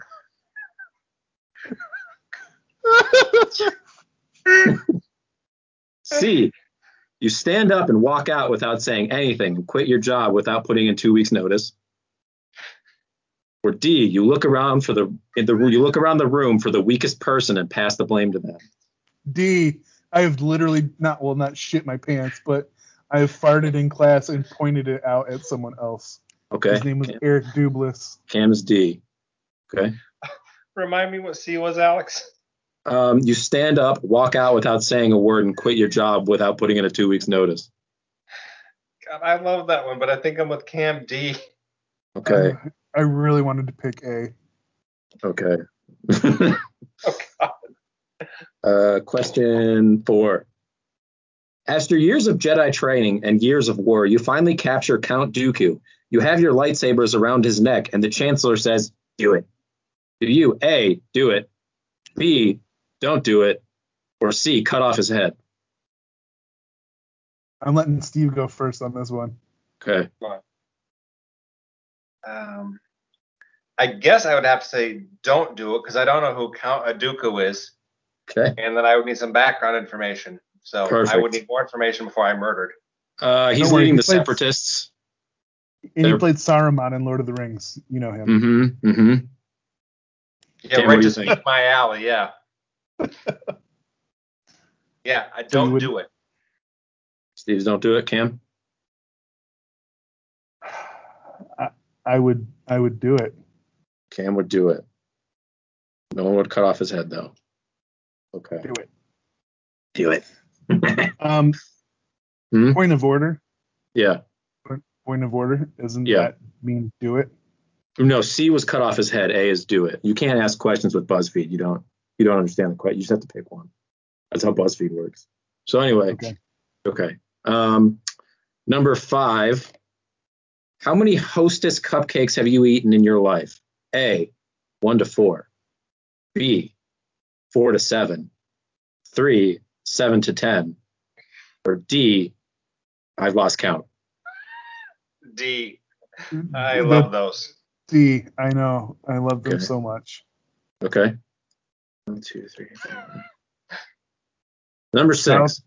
C. You stand up and walk out without saying anything and quit your job without putting in two weeks' notice. Or D. You look around for the in the room you look around the room for the weakest person and pass the blame to them. D. I have literally not well not shit my pants, but I have farted in class and pointed it out at someone else. Okay. His name was Cam, Eric Dublis. Cam is D. Okay. Remind me what C was, Alex? Um, you stand up, walk out without saying a word, and quit your job without putting in a two weeks notice. God, I love that one, but I think I'm with Cam D. Okay. Uh, I really wanted to pick A. Okay. Oh, God. uh, question four. After years of Jedi training and years of war, you finally capture Count Dooku. You have your lightsabers around his neck, and the Chancellor says, Do it. Do you A, do it, B, don't do it, or C, cut off his head? I'm letting Steve go first on this one. Okay. Um, I guess I would have to say don't do it because I don't know who Count Dooku is, Okay. and then I would need some background information. So I would need more information before I'm murdered. Uh, he's Don't leading he the played- separatists. And he played Saruman in Lord of the Rings. You know him. Mm-hmm. Mm-hmm. Yeah, Cam, what right do to you think? speak my alley. Yeah. yeah, I don't would- do it. Steve's don't do it, Cam. I, I would I would do it. Cam would do it. No one would cut off his head though. Okay. Do it. Do it. Um, Hmm? point of order. yeah. Point of order. Doesn't Yeah. that mean do it? No, C was cut off his head. A is do it. You can't ask questions with BuzzFeed. You don't. You don't understand the question. You just have to pick one. That's how BuzzFeed works. So anyway, Okay. okay. Um, number five. How many Hostess cupcakes have you eaten in your life? A, one to four. B, four to seven. Three, seven to ten. Or D, I've lost count. D. I The love those. D. I know. I love them Okay. so much. Okay. One, two, three, four. Number six.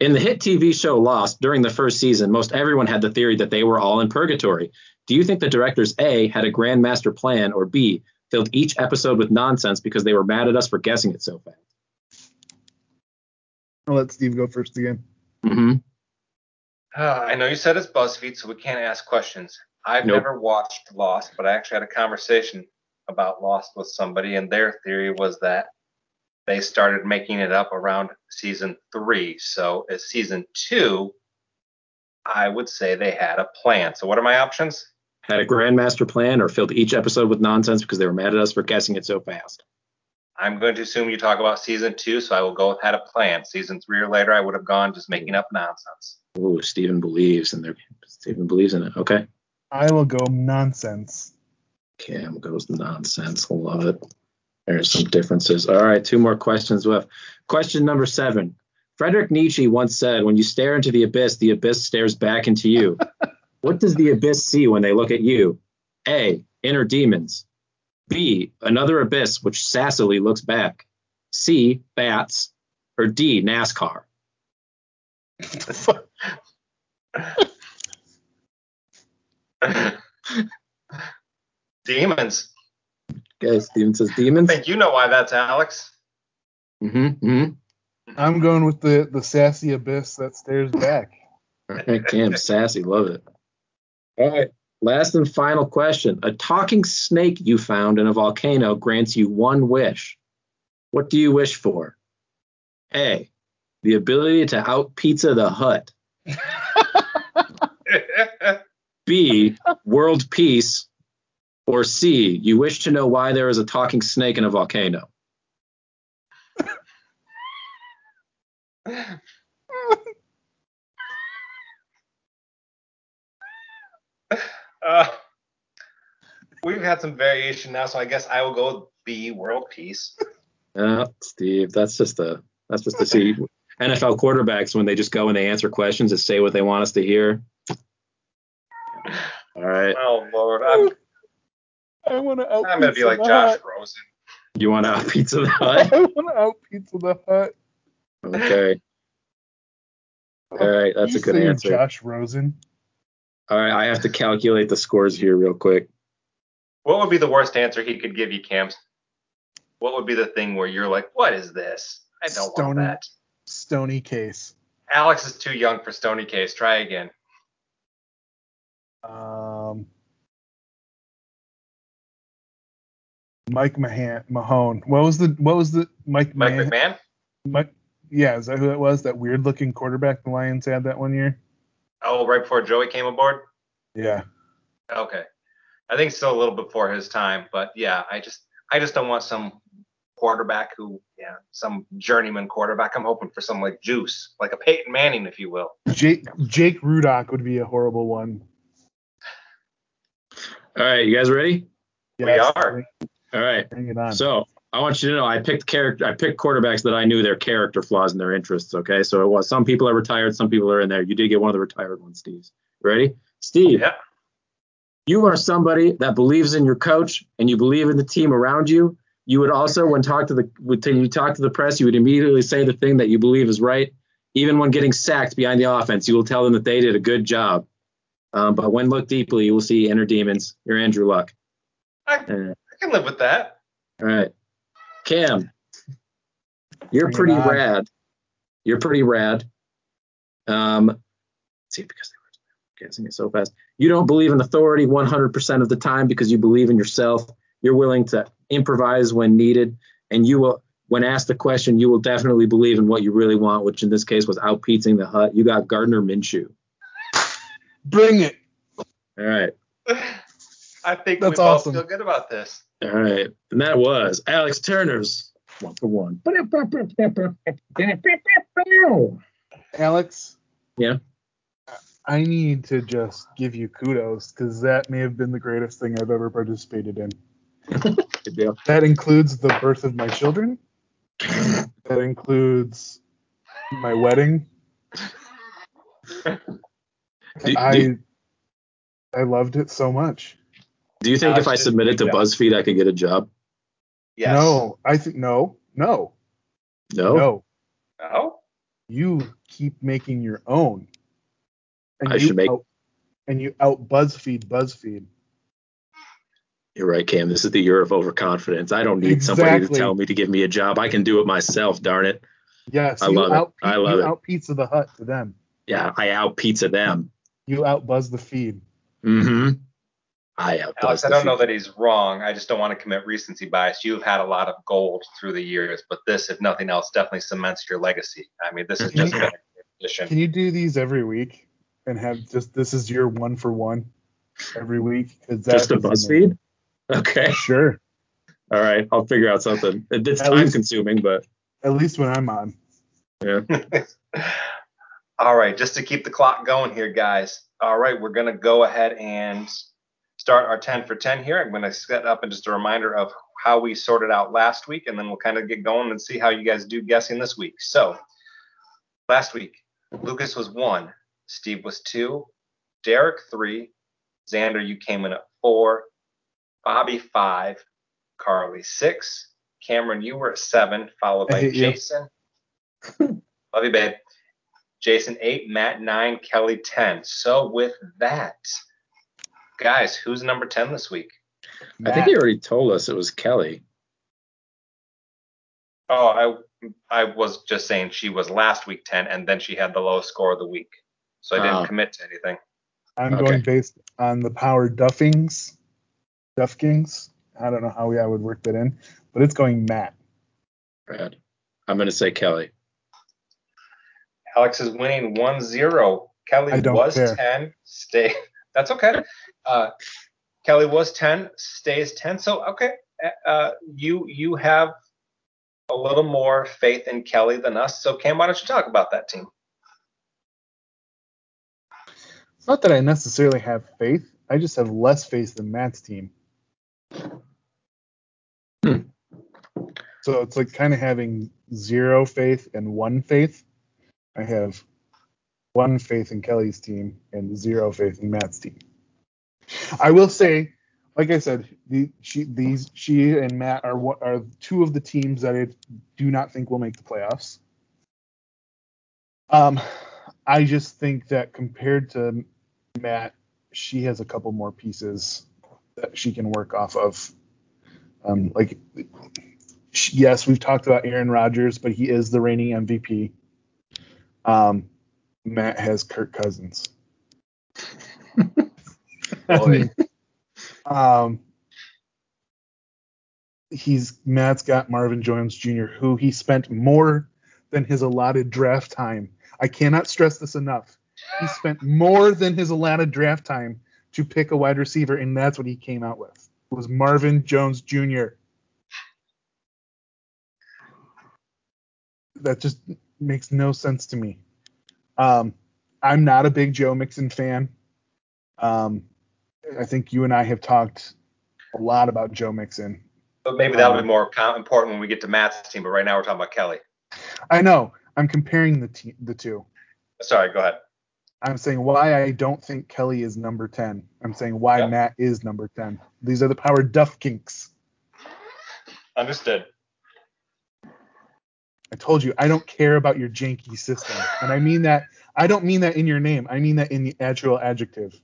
In the hit TV show Lost, during the first season, most everyone had the theory that they were all in purgatory. Do you think the directors A had a grand master plan, or B filled each episode with nonsense because they were mad at us for guessing it so fast? I'll let Steve go first again. Mm-hmm. Uh, I know you said it's BuzzFeed, so we can't ask questions. I've Nope. never watched Lost, but I actually had a conversation about Lost with somebody, and their theory was that they started making it up around season three. So as season two, I would say they had a plan. So what are my options? Had a grandmaster plan, or filled each episode with nonsense because they were mad at us for guessing it so fast. I'm going to assume you talk about season two, so I will go with had a plan. Season three or later, I would have gone just making up nonsense. Ooh, Stephen believes in their Steven believes in it. Okay. I will go nonsense. Cam goes nonsense. Love it. There's some differences. All right, two more questions left. Question number seven. Frederick Nietzsche once said, When you stare into the abyss, the abyss stares back into you. what does the abyss see when they look at you? A. Inner demons. B. Another abyss which sassily looks back. C. Bats. Or D. NASCAR. Demons. Okay, Steven says I demons. think you know why that's Alex. Mm-hmm, mm-hmm. I'm going with the the sassy abyss that stares back. All right, Cam, sassy, love it. All right, last and final question. A talking snake you found in a volcano grants you one wish. What do you wish for? A, the ability to out pizza the hut. B, world peace. Or C, you wish to know why there is a talking snake in a volcano. Uh, we've had some variation now, so I guess I will go with B, world peace. Uh, Steve, that's just a that's just to see NFL quarterbacks when they just go and they answer questions and say what they want us to hear. All right, Oh Lord, I'm, I want to out. I'm gonna be like Josh Rosen. you want to out pizza the Hut? I want to out pizza the hut. Okay. All right, that's You a good answer. Josh Rosen. All right, I have to calculate the scores here real quick. What would be the worst answer he could give you, Camps? What would be the thing where you're like, what is this? I don't want Stoney. that. Stoney case. Alex is too young for Stoney Case. Try again. Um, Mike Mahan, Mahone. What was the what was the Mike Mike Mahan? McMahon? Mike, yeah, is that who it was? That weird looking quarterback the Lions had that one year. Oh, right before Joey came aboard? Yeah. Okay. I think still a little before his time, but yeah, I just I just don't want some quarterback who yeah, some journeyman quarterback. I'm hoping for some like juice, like a Peyton Manning, if you will. Jake Jake Rudock would be a horrible one. All right, you guys ready? We are. All right. bring it on. So I want you to know I picked character. I picked quarterbacks that I knew their character flaws and their interests. Okay, so it was some people are retired, some people are in there. You did get one of the retired ones, Steve. Ready? Steve, Yeah. you are somebody that believes in your coach and you believe in the team around you. You would also, when talk to the when you talk to the press, you would immediately say the thing that you believe is right. Even when getting sacked behind the offense, you will tell them that they did a good job. Um, but when looked deeply, you will see inner demons. You're Andrew Luck. I, I can live with that. all right. Cam, you're Bring pretty on. rad. You're pretty rad. Um, let's see, because they were guessing it so fast. You don't believe in authority 100% of the time because you believe in yourself. You're willing to improvise when needed, and you will when asked the question, you will definitely believe in what you really want, which in this case was out pizzaing the hut. You got Gardner Minshew. Bring it. All right. I think That's we awesome. both feel good about this. All right. And that was Alex Turner's one for one. Alex. Yeah. I need to just give you kudos because that may have been the greatest thing I've ever participated in. That includes the birth of my children. That includes my wedding. Do, I do, I loved it so much. Do you think Alex if I did a submitted to. BuzzFeed, I could get a job? Yes. No, I think no, no, No. no. No? You keep making your own. And I you should make- out, and you out BuzzFeed BuzzFeed. You're right, Cam. This is the year of overconfidence. I don't need somebody to tell me to give me a job. I can do it myself, darn it. Yes, I you love it. I love you it. out Pizza the Hut to them. Yeah, I out pizza them. You out Buzz the Feed. Mm-hmm. I out Alex, I don't know that he's wrong. I just don't want to commit recency bias. You've had a lot of gold through the years, but this, if nothing else, definitely cements your legacy. I mean, this is just been a great addition. Can you do these every week and have just this is your one for one every week? 'Cause that Just a is amazing. BuzzFeed? Okay. Sure. All right. I'll figure out something. It's At time least- consuming, but At least when I'm on. yeah. All right, just to keep the clock going here, guys. All right, we're going to go ahead and start our 10 for 10 here. I'm going to set up and just a reminder of how we sorted out last week, and then we'll kind of get going and see how you guys do guessing this week. So, last week, Lucas was one, Steve was two, Derek three, Xander, you came in at four, Bobby five, Carly six, Cameron, you were at seven, followed by. Jason. Love you, babe. Jason eight, Matt nine, Kelly ten. So with that, guys, who's number ten this week? I think he already told us it was Kelly. Oh, I I was just saying she was last week ten, and then she had the lowest score of the week, so I didn't Oh. commit to anything. I'm Okay. going based on the power duffings. Duffkings. I don't know how I would work that in, but it's going Matt. Brad. I'm gonna say Kelly. Alex is winning 1-0. Kelly was care. 10. Stay. That's okay. Uh, Kelly was 10. Stays 10. So okay. Uh, you you have a little more faith in Kelly than us. So Cam, why don't you talk about that team? It's not that I necessarily have faith. I just have less faith than Matt's team. Hmm. So it's like kind of having zero faith and one faith. I have one faith in Kelly's team and zero faith in Matt's team. I will say, like I said, the, she, these she and Matt are what are two of the teams that I do not think will make the playoffs. Um, I just think that compared to Matt, she has a couple more pieces that she can work off of. Um, like, she- yes, we've talked about Aaron Rodgers, but he is the reigning MVP. Um, Matt has Kirk Cousins. Um, he's Matt's got Marvin Jones Jr., who he spent more than his allotted draft time. I cannot stress this enough. He spent more than his allotted draft time to pick a wide receiver, and that's what he came out with. Was Marvin Jones Jr. That just makes no sense to me. Um, I'm not a big Joe Mixon fan. Um, I think you and I have talked a lot about Joe Mixon. But maybe that'll Um, be more important when we get to Matt's team. But right now we're talking about Kelly. I know I'm comparing the te- the two. Sorry, go ahead. I'm saying why I don't think Kelly is number 10. I'm saying why. Matt is number 10. These are the power duff kinks. Understood. I told you I don't care about your janky system, and I mean that. I don't mean that in your name. I mean that in the actual adjective.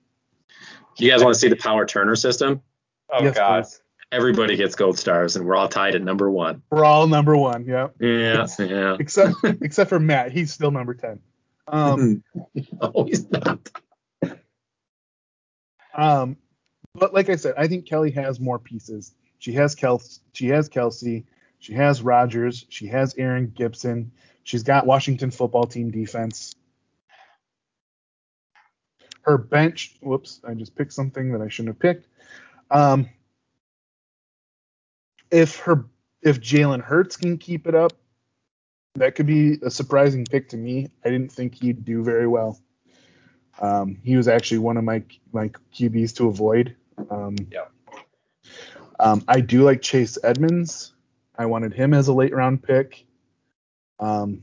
You guys want to see the Power Turner system? Oh yes, God. please. Everybody gets gold stars, and we're all tied at number one. We're all number one. Yeah, Yeah, yeah. except except for Matt. He's still number 10. Um, oh, he's not. Um, but like I said, I think Kelly has more pieces. She has Kelce. She has Kelce. She has Rodgers. She has Aaron Gibson. She's got Washington football team defense. Her bench, whoops, I just picked something that I shouldn't have picked. Um, if her if Jalen Hurts can keep it up, that could be a surprising pick to me. I didn't think he'd do very well. Um, he was actually one of my my QBs to avoid. Um, Yeah. Um, I do like Chase Edmonds. I wanted him as a late round pick. Um,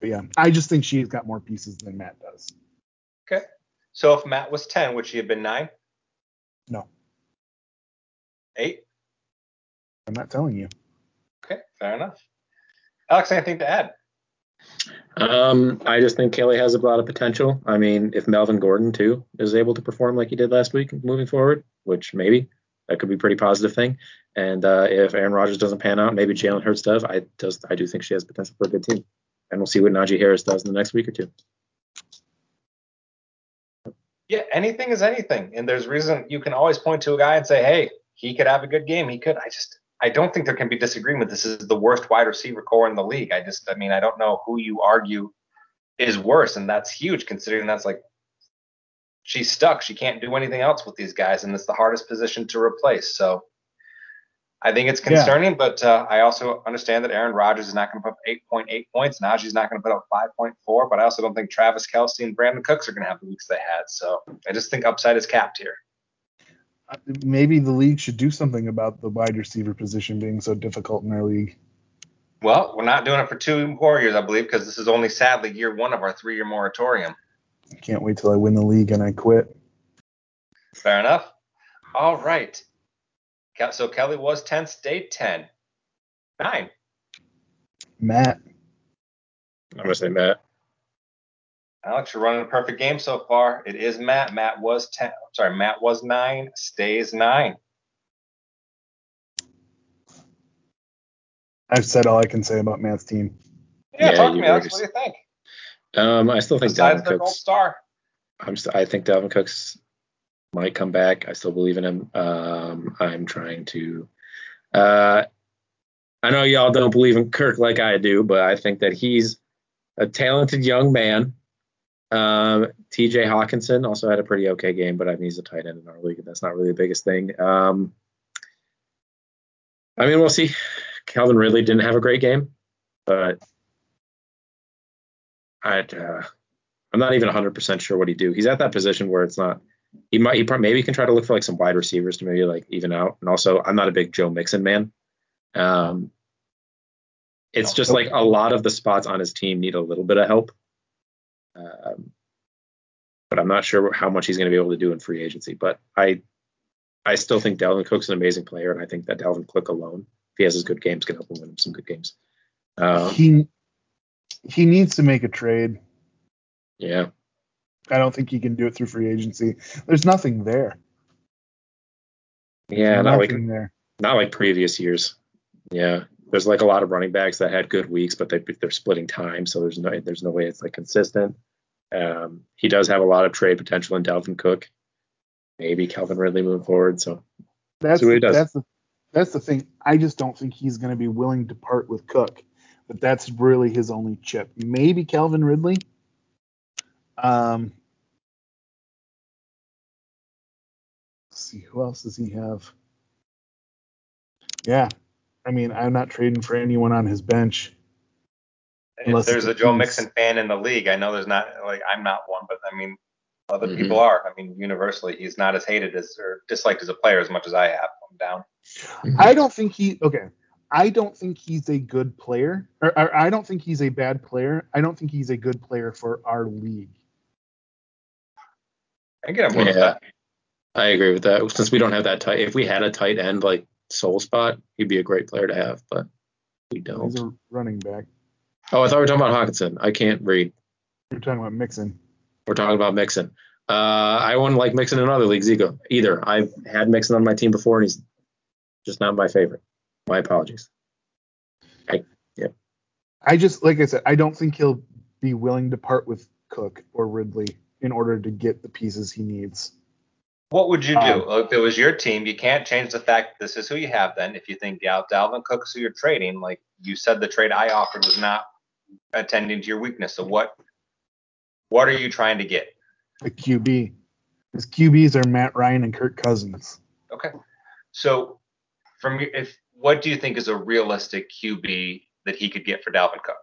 but yeah, I just think she's got more pieces than Matt does. Okay. So if Matt was 10, would she have been nine? No, Eight? I'm not telling you. Okay, fair enough. Alex, anything to add? Um, I just think Kelly has a lot of potential. I mean, if Melvin Gordon too is able to perform like he did last week moving forward, which maybe that could be a pretty positive thing. And uh, if Aaron Rodgers doesn't pan out, maybe Jalen Hurts does. I does I do think she has potential for a good team. And we'll see what Najee Harris does in the next week or two. Yeah, anything is anything. And there's reason you can always point to a guy and say, hey, he could have a good game. He could. I just, I don't think there can be disagreement. This is the worst wide receiver core in the league. I just, I mean, I don't know who you argue is worse. And that's huge considering that's like, she's stuck. She can't do anything else with these guys. And it's the hardest position to replace. So I think it's Yeah. concerning, but uh, I also understand that Aaron Rodgers is not going to put up 8.8 points. Najee's not going to put up 5.4, but I also don't think Travis Kelce and Brandin Cooks are going to have the weeks they had. So I just think upside is capped here. Uh, Maybe the league should do something about the wide receiver position being so difficult in our league. Well, we're not doing it for two more years, I believe, because this is only sadly year one of our three year moratorium. I can't wait till I win the league and I quit. Fair enough. All right. Kel- So Kelly was 10, stayed 10. Nine. Matt, I'm gonna say Matt. Alex, you're running a perfect game so far. It is Matt. Matt was 10. Sorry, Matt was nine, stays nine. I've said all I can say about Matt's team. Yeah, Yeah, talk to me, Alex. already What do you think? Um, I still think Besides Dalvin their gold Cooks. star. I'm st- I think Dalvin Cooks might come back. I still believe in him. Um, I'm trying to. Uh, I know y'all don't believe in Kirk like I do, but I think that he's a talented young man. Um, T.J. Hockenson also had a pretty okay game, but I mean he's a tight end in our league, and that's not really the biggest thing. Um, I mean, we'll see. Calvin Ridley didn't have a great game, but I. Uh, I'm not even 100% sure what he'd do. He's at that position where it's not. He might. He probably, maybe can try to look for like some wide receivers to maybe like even out. And also, I'm not a big Joe Mixon man. Um, it's just like a lot of the spots on his team need a little bit of help. Um, but I'm not sure how much he's going to be able to do in free agency. But I, I still think Dalvin Cook's an amazing player, and I think that Dalvin Cook alone, if he has his good games, can help him win some good games. Um, he he needs to make a trade. yeah. I don't think he can do it through free agency. There's nothing there. Yeah, not like there. not like previous years. Yeah, there's like a lot of running backs that had good weeks, but they they're splitting time, so there's no there's no way it's like consistent. Um, he does have a lot of trade potential in Dalvin Cook, maybe Calvin Ridley moving forward. So That's See what he does. that's the that's the thing. I just don't think he's going to be willing to part with Cook, but that's really his only chip. Maybe Calvin Ridley. Um, let's see who else does he have? Yeah, I mean, I'm not trading for anyone on his bench. If Unless there's a a Joe piece. Mixon fan in the league, I know there's not like I'm not one, but I mean other Mhm. people are. I mean universally, he's not as hated as or disliked as a player as much as I have. I'm down. I don't think he okay. I don't think he's a good player, or, or I don't think he's a bad player. I don't think he's a good player for our league. I get on board with Yeah. that. I agree with that. Since we don't have that tight, if we had a tight end like soul spot, he'd be a great player to have, but we don't. He's a running back. Oh, I thought we were talking about Hockenson. I can't read. You're talking about Mixon. We're talking about Mixon. Uh, I wouldn't like Mixon in other leagues either. Either I've had Mixon on my team before, and he's just not my favorite. My apologies. I, yeah. I just like I said, I don't think he'll be willing to part with Cook or Ridley in order to get the pieces he needs. What would you do Um, if it was your team? You can't change the fact this is who you have. Then, if you think Dal- Dalvin Cook is who you're trading, like you said, the trade I offered was not attending to your weakness. So what? What are you trying to get? A QB. His QBs are Matt Ryan and Kirk Cousins. Okay. So, from your, if what do you think is a realistic QB that he could get for Dalvin Cook?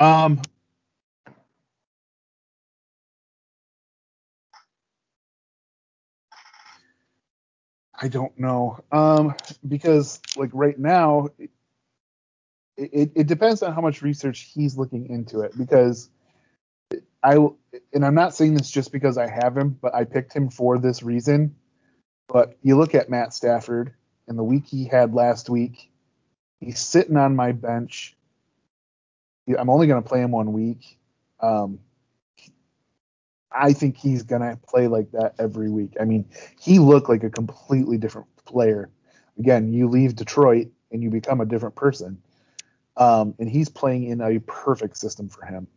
Um, I don't know. Um, because like right now, it, it, it depends on how much research he's looking into it. Because I and I'm not saying this just because I have him, but I picked him for this reason. But you look at Matt Stafford and the week he had last week, he's sitting on my bench. I'm only going to play him one week. Um, I think he's to play like that every week. I mean, he looked like a completely different player. Again, you leave Detroit and you become a different person. Um, and he's playing in a perfect system for him.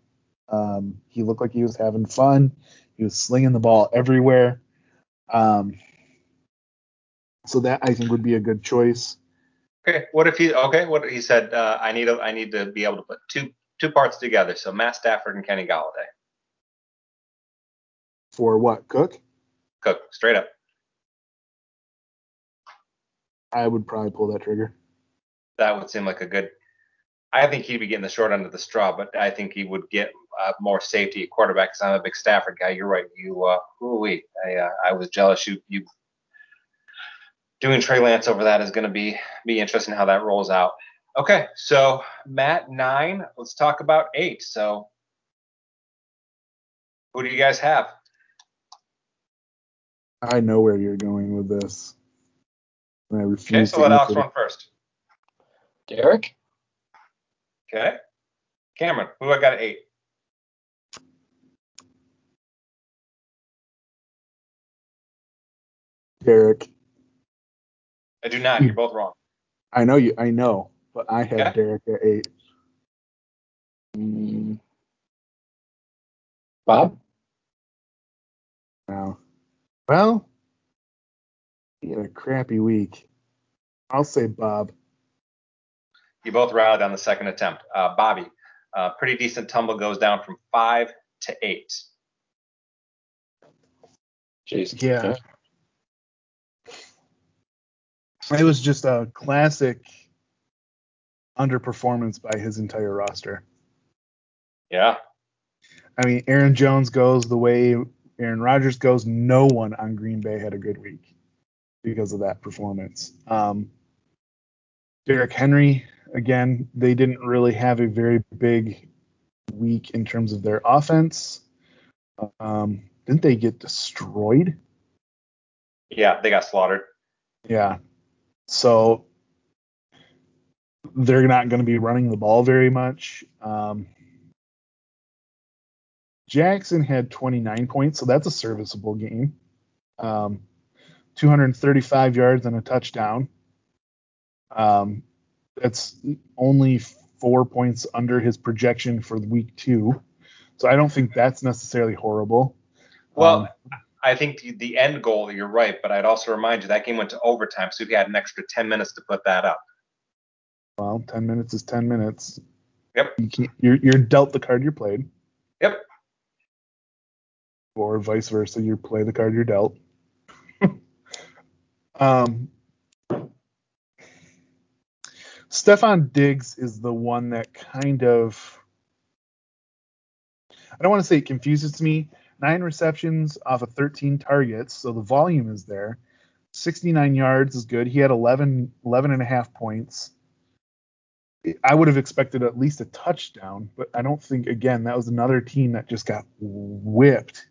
Um, he looked like he was having fun. He was slinging the ball everywhere. Um, so that I think would be a good choice. Okay. What if he? Okay. What he said? Uh, I need a, I need to be able to put two two parts together. So Matt Stafford and Kenny Golladay. For what? Cook? Cook straight up. I would probably pull that trigger. That would seem like a good. I think he'd be getting the short end of the straw, but I think he would get uh, more safety at quarterback because I'm a big Stafford guy. You're right. You, uh, ooh-wee. I, uh, I was jealous. You, you doing Trey Lance over that is going to be be interesting how that rolls out. Okay, so Matt nine. Let's talk about eight. So, who do you guys have? I know where you're going with this. And I Okay, refuse so to let Alex answer. run first. Derek? Okay, Cameron, who I got at eight? Derek. I do not. You're both wrong. I know you. I know, but I have Okay. Derek at eight. Mm. Bob? now. Well, he had a crappy week. I'll say Bob. You both rallied on the second attempt. Uh, Bobby, uh, pretty decent tumble goes down from five to eight. Jeez. Yeah. It was just a classic underperformance by his entire roster. Yeah. I mean, Aaron Jones goes the way Aaron Rodgers goes. No one on Green Bay had a good week because of that performance. Um, Derrick Henry, again, they didn't really have a very big week in terms of their offense. Um, didn't they get destroyed? Yeah, they got slaughtered. Yeah. So they're not going to be running the ball very much. Um, Jackson had 29 points, so that's a serviceable game. Um, 235 yards and a touchdown. Um, that's only four points under his projection for week two. So I don't think that's necessarily horrible. Well, Um, I think the, the end goal, you're right, but I'd also remind you that game went to overtime, so he had an extra 10 minutes to put that up. well, 10 minutes is 10 minutes. Yep. You can't, you're, you're dealt the card you're played. Yep. Or vice versa. You play the card you're dealt. um, Stefon Diggs is the one that kind of I don't want to say it confuses me. Nine receptions off of 13 targets, so the volume is there. 69 yards is good. He had 11, 11 and a half points. I would have expected at least a touchdown, but I don't think, again, that was another team that just got whipped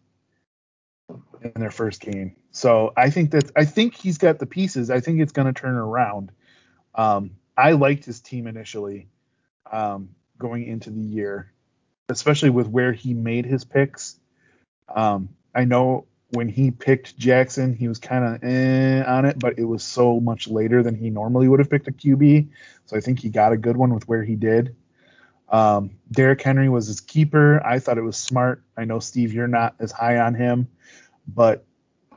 in their first game. So I think that I think he's got the pieces. I think it's going to turn around. Um, I liked his team initially um, going into the year, especially with where he made his picks. Um, I know when he picked Jackson, he was kind of eh on it, but it was so much later than he normally would have picked a QB. So I think he got a good one with where he did. Um, Derrick Henry was his keeper. I thought it was smart. I know Steve, you're not as high on him, but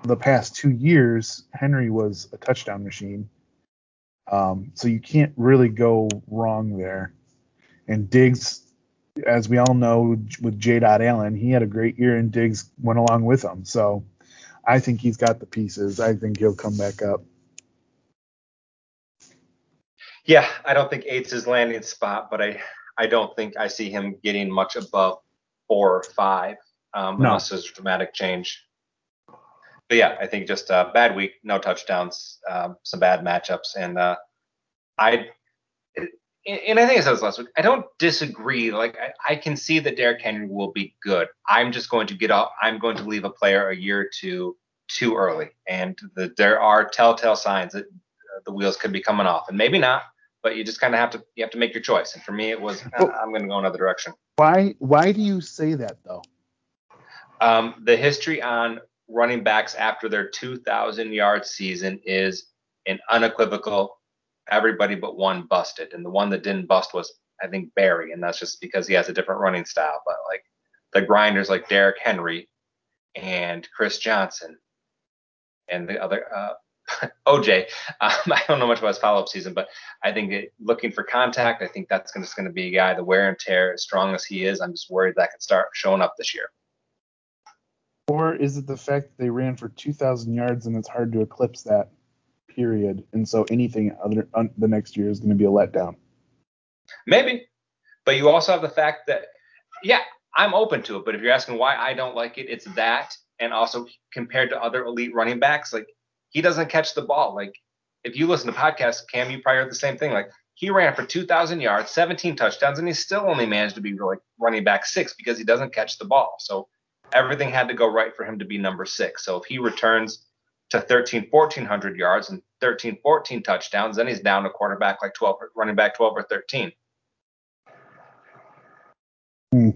the past two years, Henry was a touchdown machine. Um, so you can't really go wrong there. And Diggs, as we all know, with J. Dot Allen, he had a great year, and Diggs went along with him. So I think he's got the pieces. I think he'll come back up. Yeah, I don't think eight's his landing spot, but I I don't think I see him getting much above four or five um, No. unless there's a dramatic change. But yeah, I think just a bad week, no touchdowns, um, some bad matchups, and uh, I and I think I said this last week. I don't disagree. Like I, I can see that Derrick Henry will be good. I'm just going to get off. I'm going to leave a player a year or two too early, and the, there are telltale signs that uh, the wheels could be coming off, and maybe not. But you just kind of have to you have to make your choice. And for me, it was uh, Well- I'm going to go another direction. Why why do you say that though? Um, the history on running backs after their 2,000 yard season is an unequivocal. Everybody but one busted, and the one that didn't bust was I think Barry, and that's just because he has a different running style. But like the grinders like Derrick Henry and Chris Johnson and the other uh, OJ. Um, I don't know much about his follow-up season, but I think it, looking for contact, I think that's gonna, just going to be a guy. The wear and tear, as strong as he is, I'm just worried that could start showing up this year. Or is it the fact that they ran for 2,000 yards and it's hard to eclipse that period, and so anything other un, the next year is going to be a letdown? Maybe. But you also have the fact that, yeah, I'm open to it. But if you're asking why I don't like it, it's that. And also compared to other elite running backs, like he doesn't catch the ball. Like if you listen to podcasts, Cam, you probably heard the same thing. Like he ran for 2,000 yards, 17 touchdowns, and he still only managed to be like running back six because he doesn't catch the ball. So everything had to go right for him to be number six. So if he returns to 13, 1400 yards and 13, 14 touchdowns, then he's down to quarterback like 12, running back 12 or 13. I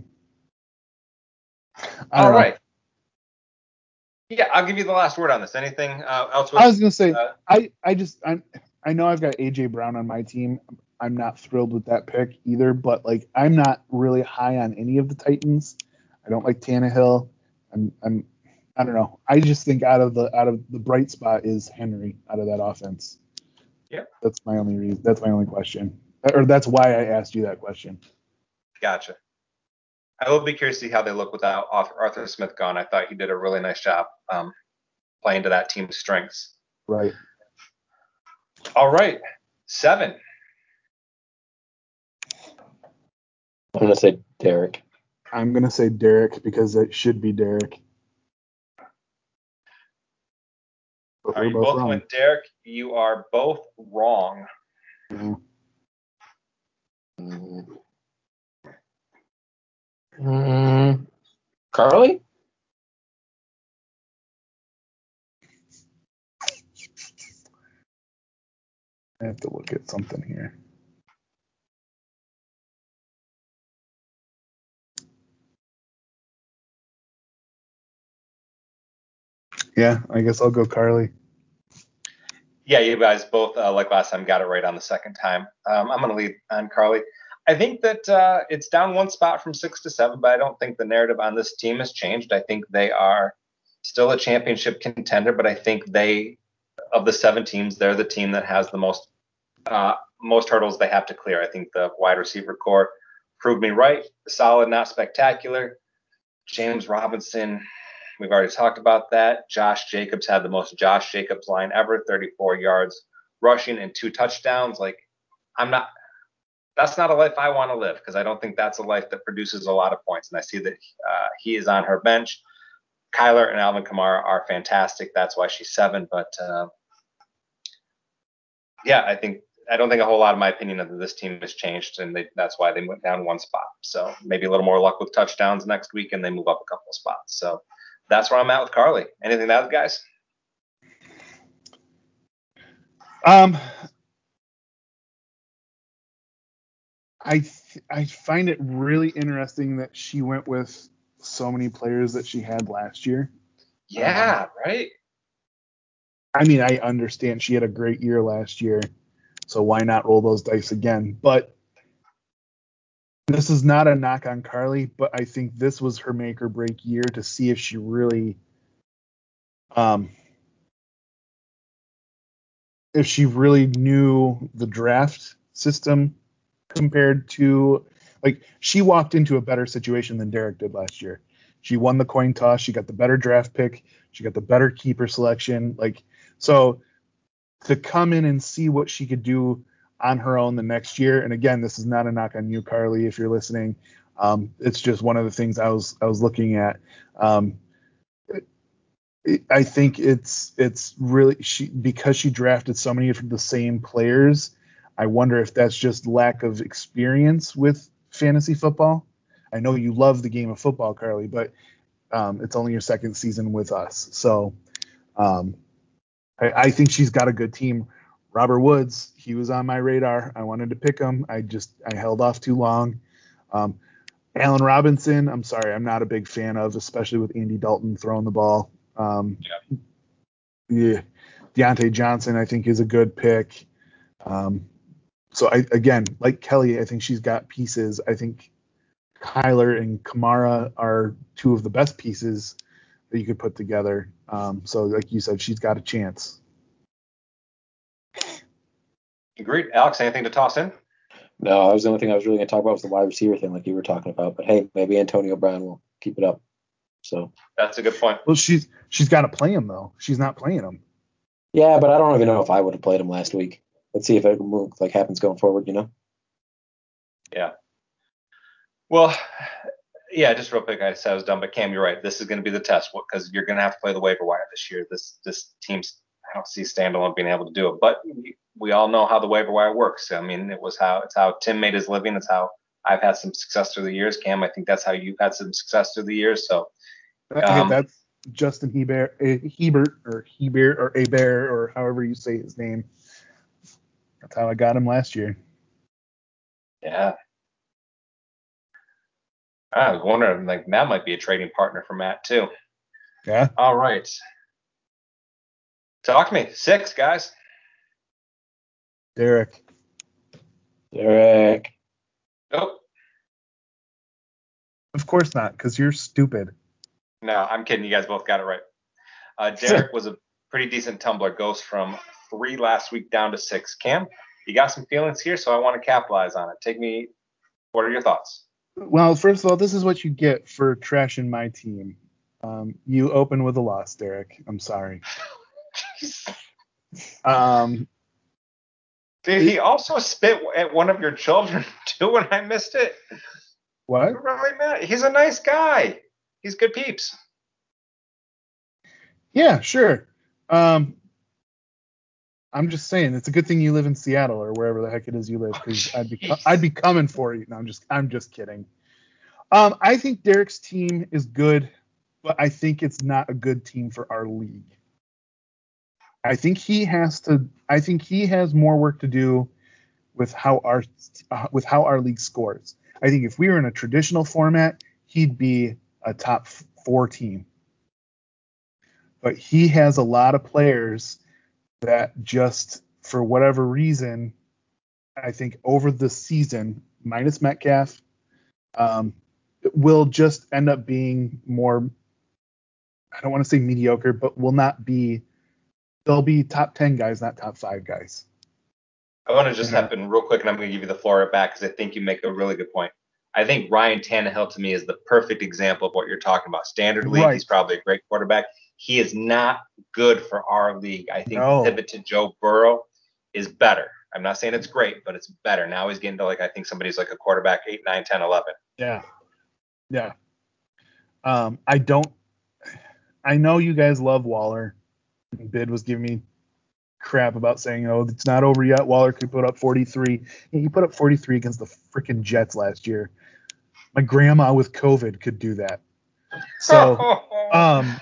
All know. right. Yeah, I'll give you the last word on this. Anything uh, else? With, I was gonna say, uh, I I just I I know I've got AJ Brown on my team. I'm not thrilled with that pick either, but like I'm not really high on any of the Titans. I don't like Tannehill. I'm I'm I don't know. I just think out of the out of the bright spot is Henry out of that offense. Yep. That's my only reason. That's my only question, or that's why I asked you that question. gotcha. I will be curious to see how they look without Arthur Arthur Smith gone. I thought he did a really nice job um, playing to that team's strengths. Right. All right, seven. I'm gonna say Derek. I'm gonna say Derek because it should be Derek. But Are you both both wrong. went Derek? You are both wrong. Yeah. Mm. Mm. Carly? I have to look at something here. Yeah, I guess I'll go Carly. Yeah, you guys both, uh, like last time, got it right on the second time. Um, I'm going to lead on Carly. I think that uh, it's down one spot from six to seven, but I don't think the narrative on this team has changed. I think they are still a championship contender, but I think they, of the seven teams, they're the team that has the most uh, most hurdles they have to clear. I think the wide receiver core proved me right. Solid, not spectacular. James Robinson, we've already talked about that. Josh Jacobs had the most Josh Jacobs line ever, 34 yards rushing and two touchdowns. Like, I'm not. That's not a life I want to live because I don't think that's a life that produces a lot of points. And I see that uh, he is on her bench. Kyler and Alvin Kamara are fantastic. That's why she's seven. But uh, yeah, I think I don't think a whole lot of my opinion of this team has changed, and they, that's why they went down one spot. So maybe a little more luck with touchdowns next week, and they move up a couple of spots. So that's where I'm at with Carly. Anything else, guys? Um, I th- I find it really interesting that she went with so many players that she had last year. Yeah, right. I mean, I understand she had a great year last year, so why not roll those dice again? But this is not a knock on Carly, but I think this was her make or break year to see if she really Um, if she really knew the draft system compared to like she walked into a better situation than Derek did last year. She won the coin toss, she got the better draft pick, she got the better keeper selection. Like so to come in and see what she could do on her own the next year. And again, this is not a knock on you, Carly, if you're listening. Um, it's just one of the things I was I was looking at. Um, I think it's it's really she because she drafted so many of the same players. I wonder if that's just lack of experience with fantasy football. I know you love the game of football, Carly, but um, it's only your second season with us, so um, I, I, think she's got a good team. Robert Woods, he was on my radar. I wanted to pick him. I just I held off too long. Um, Allen Robinson, I'm sorry, I'm not a big fan of, especially with Andy Dalton throwing the ball. Um, yeah. yeah. Diontae Johnson, I think, is a good pick. Um, so I again, like Kelly, I think she's got pieces. I think Kyler and Kamara are two of the best pieces that you could put together. Um, so like you said, she's got a chance. Agreed. Alex, anything to toss in? No, that was the only thing I was really going to talk about was the wide receiver thing, like you were talking about. But hey, maybe Antonio Brown will keep it up. So that's a good point. Well, she's she's got to play him though. She's not playing him. Yeah, but I don't even know if I would have played him last week. Let's see if it move, like happens going forward. You know. Yeah. Well, yeah. Just real quick, I said I was done, but Cam, you're right. This is going to be the test because you're going to have to play the waiver wire this year. This this team's I don't see standalone being able to do it, but we all know how the waiver wire works. I mean, it was how it's how Tim made his living. It's how I've had some success through the years. Cam, I think that's how you've had some success through the years. So um, that's Justin Hebert, eh, Hebert or Hebert or Hebert or however you say his name. That's how I got him last year. Yeah. I was wondering, like, that might be a trading partner for Matt, too. Yeah. All right. Talk to me. Six, guys. Derek. Derek. Nope. Of course not, because you're stupid. No, I'm kidding. You guys both got it right. Uh, Derek was a pretty decent tumbler. Goes from three last week down to six. Cam, you got some feelings here, so I want to capitalize on it. Take me. What are your thoughts? Well, first of all, this is what you get for trashing my team. Um, you open with a loss, Derek. I'm sorry. um, Did he also spit at one of your children too when I missed it? What? He's a nice guy. He's good peeps. Yeah, sure. Um, I'm just saying it's a good thing you live in Seattle or wherever the heck it is you live because I'd be I'd be coming for you. No, I'm just I'm just kidding. Um, I think Derek's team is good, but I think it's not a good team for our league. I think he has to. I think he has more work to do with how our uh, with how our league scores. I think if we were in a traditional format, he'd be a top four team. But he has a lot of players that just for whatever reason, I think over the season, minus Metcalf, um, will just end up being more. I don't want to say mediocre, but will not be they'll be top 10 guys, not top five guys. I want to just happen real quick, and I'm going to give you the floor back because I think you make a really good point. I think Ryan Tannehill to me is the perfect example of what you're talking about. Standard league, right. he's probably a great quarterback. He is not good for our league. I think no. the pivot to Joe Burrow is better. I'm not saying it's great, but it's better. Now he's getting to like I think somebody's like a quarterback 8, 9, 10, 11. Yeah. Yeah. Um, I don't I know you guys love Waller. Bid was giving me crap about saying, oh, it's not over yet. Waller could put up 43. he put up 43 against the freaking Jets last year. My grandma with COVID could do that. So, um,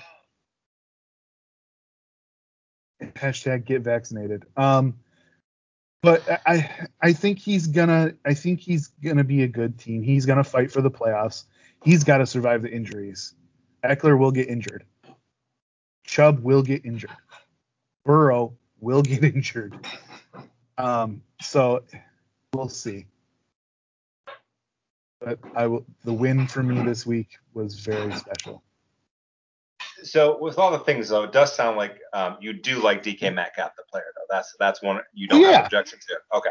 hashtag get vaccinated. Um, but I I think he's gonna I think he's gonna be a good team. He's gonna fight for the playoffs. He's got to survive the injuries. Ekeler will get injured. Chubb will get injured. Burrow will get injured. Um, so we'll see. But I will. The win for me this week was very special. So with all the things though, it does sound like um, you do like DK Metcalf, the player though. That's that's one you don't Yeah. have objection to. Okay.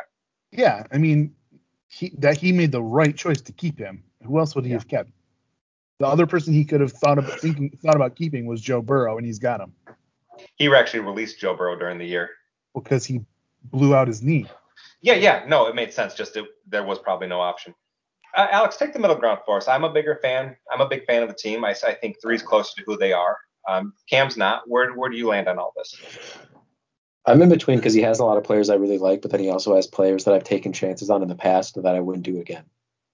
Yeah, I mean, he, that he made the right choice to keep him. Who else would he Yeah. have kept? The other person he could have thought about thinking thought about keeping was Joe Burrow, and he's got him He actually released Joe Burrow during the year. because he blew out his knee. Yeah, yeah. No, it made sense. Just it, there was probably no option. Uh, Alex, take the middle ground for us. I'm a bigger fan. I'm a big fan of the team. I, I think three's closer to who they are. Um, Cam's not. Where where do you land on all this? I'm in between because he has a lot of players I really like, but then he also has players that I've taken chances on in the past that I wouldn't do again.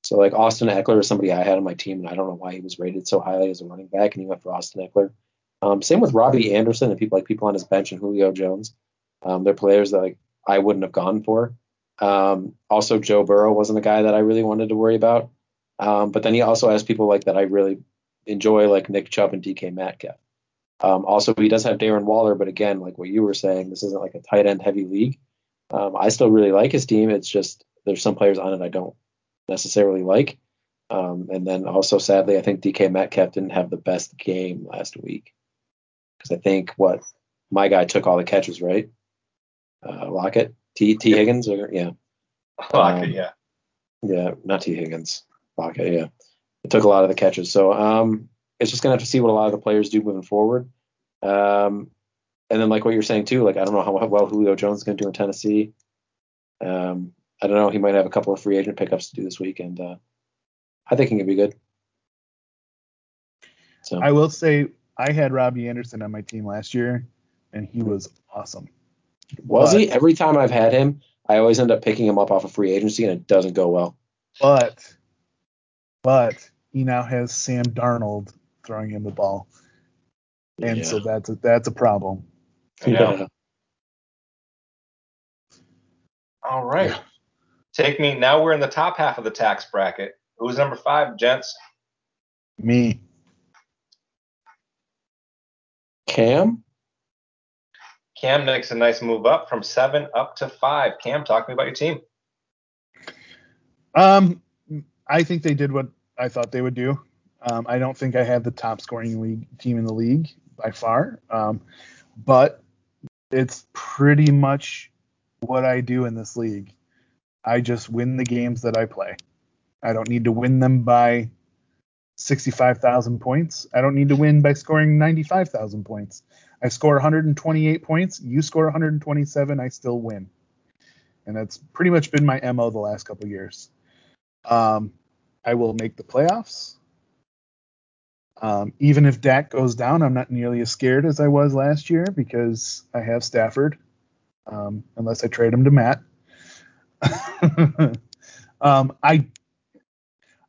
So like Austin Ekeler is somebody I had on my team, and I don't know why he was rated so highly as a running back, and he went for Austin Ekeler. Um, same with Robbie Anderson and people like people on his bench and Julio Jones. Um, they're players that like I wouldn't have gone for. Um, also, Joe Burrow wasn't a guy that I really wanted to worry about. Um, but then he also has people like that I really enjoy, like Nick Chubb and DK Metcalf. Um, also, he does have Darren Waller, but again, like what you were saying, this isn't like a tight end heavy league. Um, I still really like his team. It's just there's some players on it I don't necessarily like. Um, and then also, sadly, I think DK Metcalf didn't have the best game last week because I think what my guy took all the catches, right? Uh, Lockett, T Tee Higgins, or yeah, Lockett, Um, yeah. yeah, not Tee Higgins, Lockett, yeah, it took a lot of the catches. So um, it's just gonna have to see what a lot of the players do moving forward. Um, and then like what you're saying too, like I don't know how well Julio Jones is gonna do in Tennessee. Um, I don't know. He might have a couple of free agent pickups to do this week, and uh, I think he can be good. So I will say I had Robbie Anderson on my team last year, and he was awesome. Was but- he? Every time I've had him, I always end up picking him up off of free agency, and it doesn't go well. But but he now has Sam Darnold throwing him the ball, and Yeah. so that's a, that's a problem. I know. Yeah. All right. Take me. Now we're in the top half of the tax bracket. Who's number five, gents? Me, Cam. Cam makes a nice move up from seven up to five. Cam, talk to me about your team. um, I think they did what I thought they would do. Um, I don't think I had the top scoring league team in the league by far, um, but it's pretty much what I do in this league. I just win the games that I play. I don't need to win them by 65,000 points. I don't need to win by scoring 95,000 points. I score 128 points, you score 127, I still win. And that's pretty much been my MO the last couple years. Um, I will make the playoffs. Um, even if Dak goes down, I'm not nearly as scared as I was last year because I have Stafford, um, unless I trade him to Matt. um, I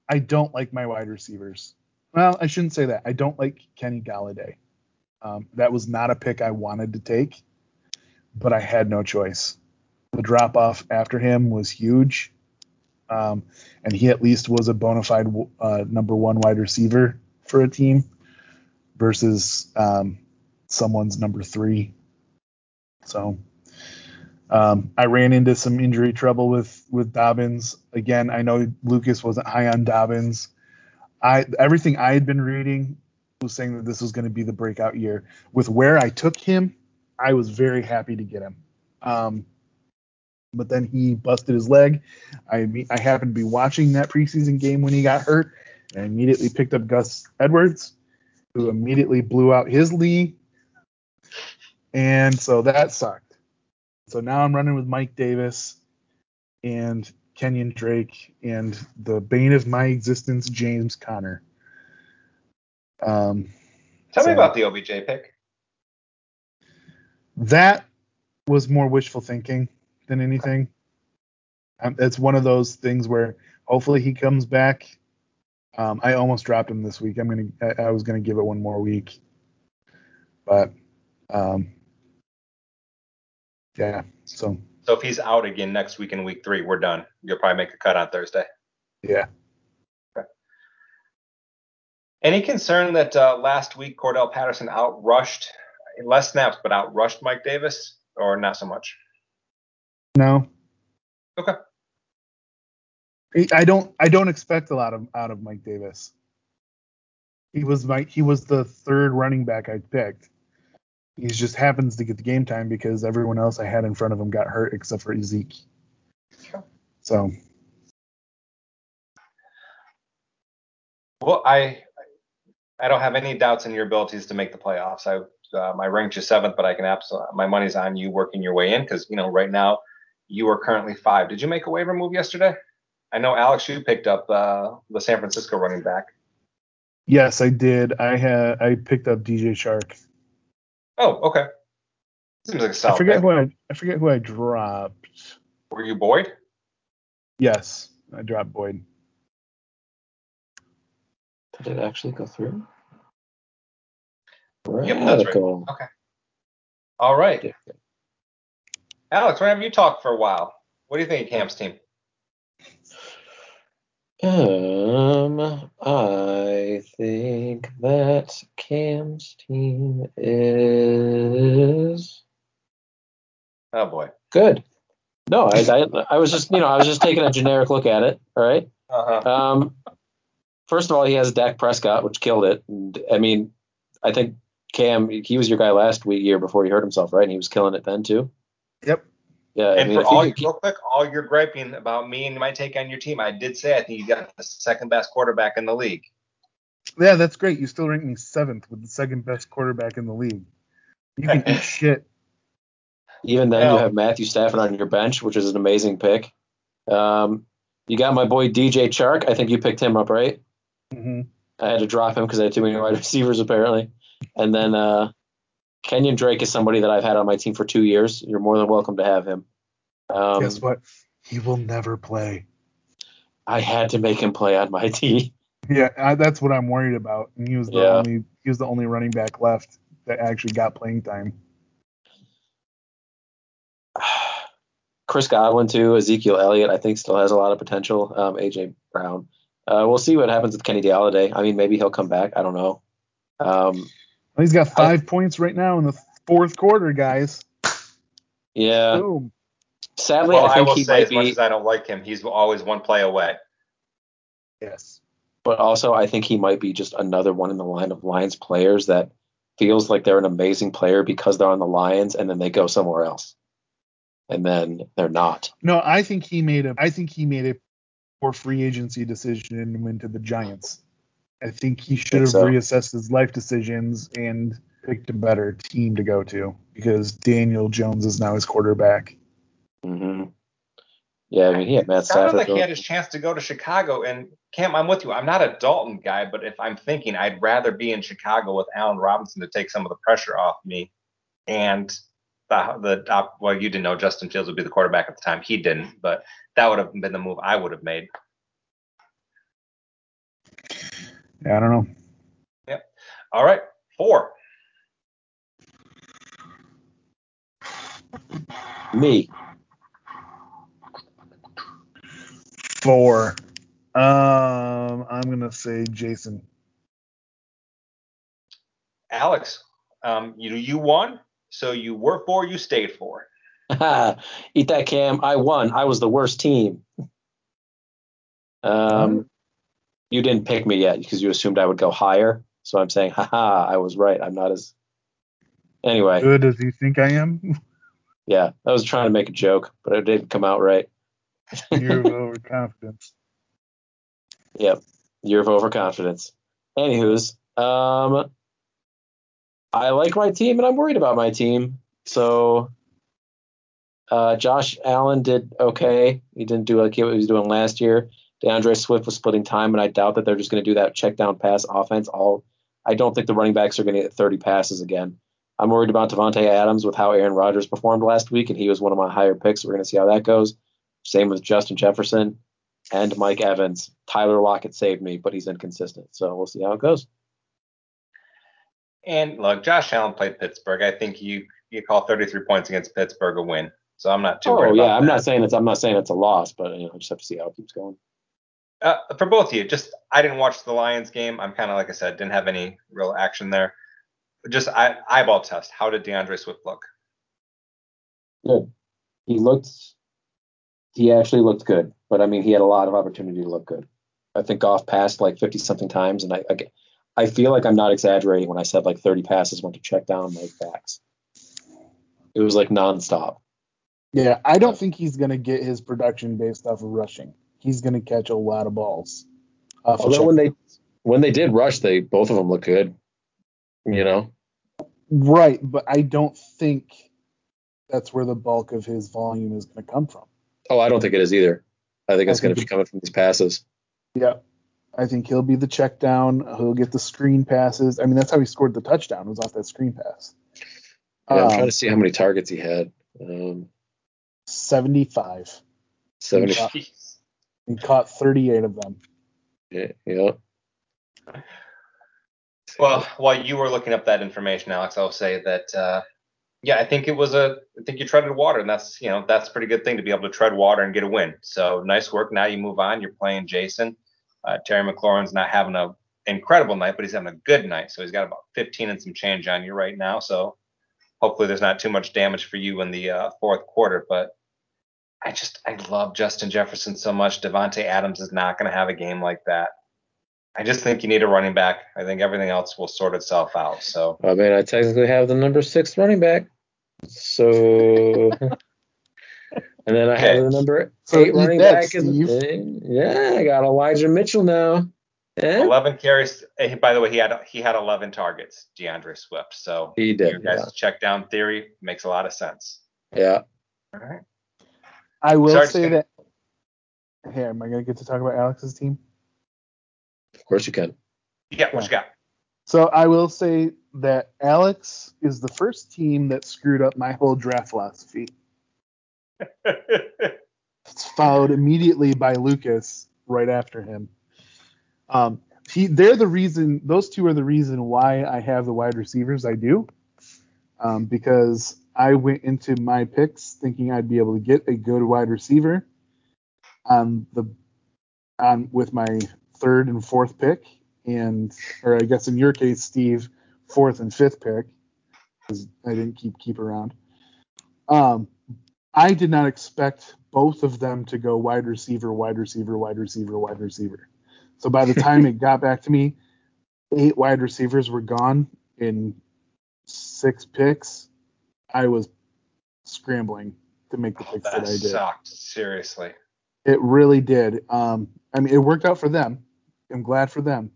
I don't like my wide receivers. Well, I shouldn't say that. I don't like Kenny Golladay. Um, that was not a pick I wanted to take, but I had no choice. The drop off after him was huge, um, and he at least was a bona fide uh, number one wide receiver for a team versus um, someone's number three. So um, I ran into some injury trouble with with Dobbins. Again, I know Lucas wasn't high on Dobbins. I everything I had been reading was saying that this was going to be the breakout year. With where I took him, I was very happy to get him. Um, but then he busted his leg. I I happened to be watching that preseason game when he got hurt, and I immediately picked up Gus Edwards, who immediately blew out his knee, and so that sucked. So now I'm running with Mike Davis and Kenyon Drake and the bane of my existence, James Conner. Um, Tell me about the OBJ pick. that was more wishful thinking than anything. Um, it's one of those things where hopefully he comes back. Um, I almost dropped him this week. I'm gonna. I, I was gonna give it one more week, but um, yeah. So So if he's out again next week in week three, we're done. You'll probably make a cut on Thursday. yeah. Any concern that uh, last week Cordarrelle Patterson outrushed, less snaps, but outrushed Mike Davis, or not so much? No. Okay. I- don't. I don't expect a lot of out of Mike Davis. He was my he was the third running back I picked. He just happens to get the game time because everyone else I had in front of him got hurt except for Zeke. So Well, I I don't have any doubts in your abilities to make the playoffs. I uh, my ranked you seventh, but I can absolutely my money's on you working your way in because you know right now you are currently five. Did you make a waiver move yesterday? I know Alex, you picked up uh, the San Francisco running back. yes, I did. I had I picked up DJ Chark. Oh, okay. Seems like a solid. I forget pick. who I I forget who I dropped. Were you Boyd? Yes, I dropped Boyd. Did it actually go through? Yep, that's right. Radical. All right, Alex. We're having you talk for a while. What do you think of Cam's team? Um, I think that Cam's team is Oh boy. good. No, I, I, I was just, you know, I was just taking a generic look at it. All right. Uh-huh. Um, first of all, he has Dak Prescott, which killed it. And, I mean, I think Cam, he was your guy last week, year before he hurt himself, right? And he was killing it then too. Yep. Yeah. I And mean, for all could real quick, all your griping about me and my take on your team, I did say I think you got the second best quarterback in the league. Yeah, that's great. You still rank me seventh with the second best quarterback in the league. You can eat shit. Even then, Well- you have Matthew Stafford on your bench, which is an amazing pick. Um, you got my boy DJ Chark. I think you picked him up, right? Hmm I had to drop him because I had too many wide receivers, apparently. And then uh, Kenyon Drake is somebody that I've had on my team for two years. You're more than welcome to have him. Um, Guess what? He will never play. I had to make him play on my team. Yeah, I, that's what I'm worried about. And he was the Yeah. only he was the only running back left that actually got playing time. Chris Godwin too, Ezekiel Elliott, I think still has a lot of potential. Um, AJ Brown. Uh, we'll see what happens with Kenny Golladay. I mean, maybe he'll come back. I don't know. Um, He's got five points right now in the fourth quarter, guys. yeah. Boom. Sadly, Well, I I, think will he say, might as much be, as I don't like him, he's always one play away. Yes. but also I think he might be just another one in the line of Lions players that feels like they're an amazing player because they're on the Lions, and then they go somewhere else, and then they're not. No, I think he made a I think he made a poor free agency decision and went to the Giants. I think he should Think have so. reassessed his life decisions and picked a better team to go to because Daniel Jones is now his quarterback. hmm Yeah, I mean he had Matt It sounded Stafford. like he had his chance to go to Chicago. And Cam, I'm with you. I'm not a Dalton guy, but if I'm thinking, I'd rather be in Chicago with Allen Robinson to take some of the pressure off me. And the the top, well, you didn't know Justin Fields would be the quarterback at the time. He didn't, but that would have been the move I would have made. Yeah, I don't know. Yep. All right, four. me. Four. Um, I'm gonna say Jason. Alex, um, you you won, so you were four, you stayed four. Eat that cam. I won. I was the worst team. Um, you didn't pick me yet because you assumed I would go higher. So I'm saying, haha, I was right. I'm not as. Anyway, Good as you think I am. yeah, I was trying to make a joke, but it didn't come out right. Year of overconfidence. Yep, year of overconfidence. Anywho's, um, I like my team and I'm worried about my team. So, uh, Josh Allen did okay. He didn't do like what he was doing last year. D'Andre Swift was splitting time, and I doubt that they're just going to do that check down pass offense. All I don't think the running backs are going to get 30 passes again. I'm worried about Davante Adams with how Aaron Rodgers performed last week, and he was one of my higher picks. We're going to see how that goes. Same with Justin Jefferson and Mike Evans. Tyler Lockett saved me, but he's inconsistent. So we'll see how it goes. And look, Josh Allen played Pittsburgh. I think you you call 33 points against Pittsburgh a win. So I'm not too Oh worried yeah, I'm that. not saying it's I'm not saying it's a loss, but you know, I just have to see how it keeps going. Uh, for both of you, just I didn't watch the Lions game. I'm kind of like I said, didn't have any real action there. Just I, eyeball test. How did D'Andre Swift look? Good. He looked. He actually looked good, but I mean, he had a lot of opportunity to look good. I think Goff passed like 50 something times, and I, I, I feel like I'm not exaggerating when I said like 30 passes went to check down Mike backs. It was like nonstop. Yeah, I don't think he's going to get his production based off of rushing. He's going to catch a lot of balls. off of Although when they when they did rush, they both of them looked good. You know, right, but I don't think that's where the bulk of his volume is going to come from. oh, I don't think it is either. I think I it's going to think be coming from these passes. Yeah. I think he'll be the check down. He'll get the screen passes. I mean, that's how he scored the touchdown. Was off that screen pass. Yeah, I'm Um, trying to see how many targets he had. Um, 75. 70. Yeah. Jeez. He caught 38 of them. Yeah, yeah. Well, while you were looking up that information, Alex, I'll say that uh, yeah, I think it was a I think you treaded water, and that's you know that's a pretty good thing to be able to tread water and get a win. So nice work. Now you move on. You're playing Jason. Uh, Terry McLaurin's not having a incredible night, but he's having a good night. So he's got about 15 and some change on you right now. So hopefully there's not too much damage for you in the uh, fourth quarter. But I just I love Justin Jefferson so much. Davante Adams is not going to have a game like that. I just think you need a running back. I think everything else will sort itself out. So I mean, I technically have the number six running back. So, and then I have Okay. the number So eight eat running that, back. is- Steve. eh, yeah, I got Elijah Mitchell now. Eh? 11 carries. eh, By the way, he had he had 11 targets, D'Andre Swift. So He your did. guys' Yeah. check down theory makes a lot of sense. yeah. All right. I will Sorry say say- that. Hey, am I going to get to talk about Alex's team? Of course you can. Yeah, what you got? So I will say that Alex is the first team that screwed up my whole draft philosophy. It's followed immediately by Lucas right after him. Um, he, they're the reason; those two are the reason why I have the wide receivers I do, um, because I went into my picks thinking I'd be able to get a good wide receiver on the on with my third and fourth pick, and or I guess in your case, Steve, fourth and fifth pick, because I didn't keep keep around. Um, I did not expect both of them to go wide receiver, wide receiver, wide receiver, wide receiver. So by the time it got back to me, eight wide receivers were gone in six picks. I was scrambling to make the picks that, that I did. It sucked. Seriously. It really did. Um, I mean, it worked out for them. I'm glad for them,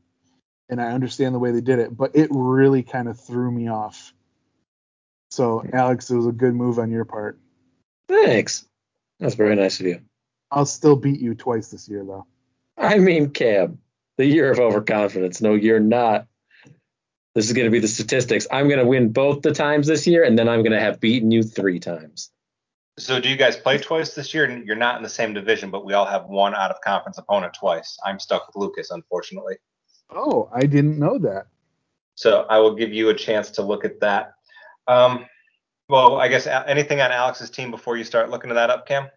and I understand the way they did it. But it really kind of threw me off. So, Alex, it was a good move on your part. Thanks. That's very nice of you. I'll still beat you twice this year, though. I mean, Cam, the year of overconfidence. No, you're not. This is going to be the statistics. I'm going to win both the times this year, and then I'm going to have beaten you three times. So do you guys play twice this year? And You're not in the same division, but we all have one out of conference opponent twice. I'm stuck with Lucas, unfortunately. Oh, I didn't know that. So I will give you a chance to look at that. Um, well, I guess anything on Alex's team before you start looking at that up, Cam?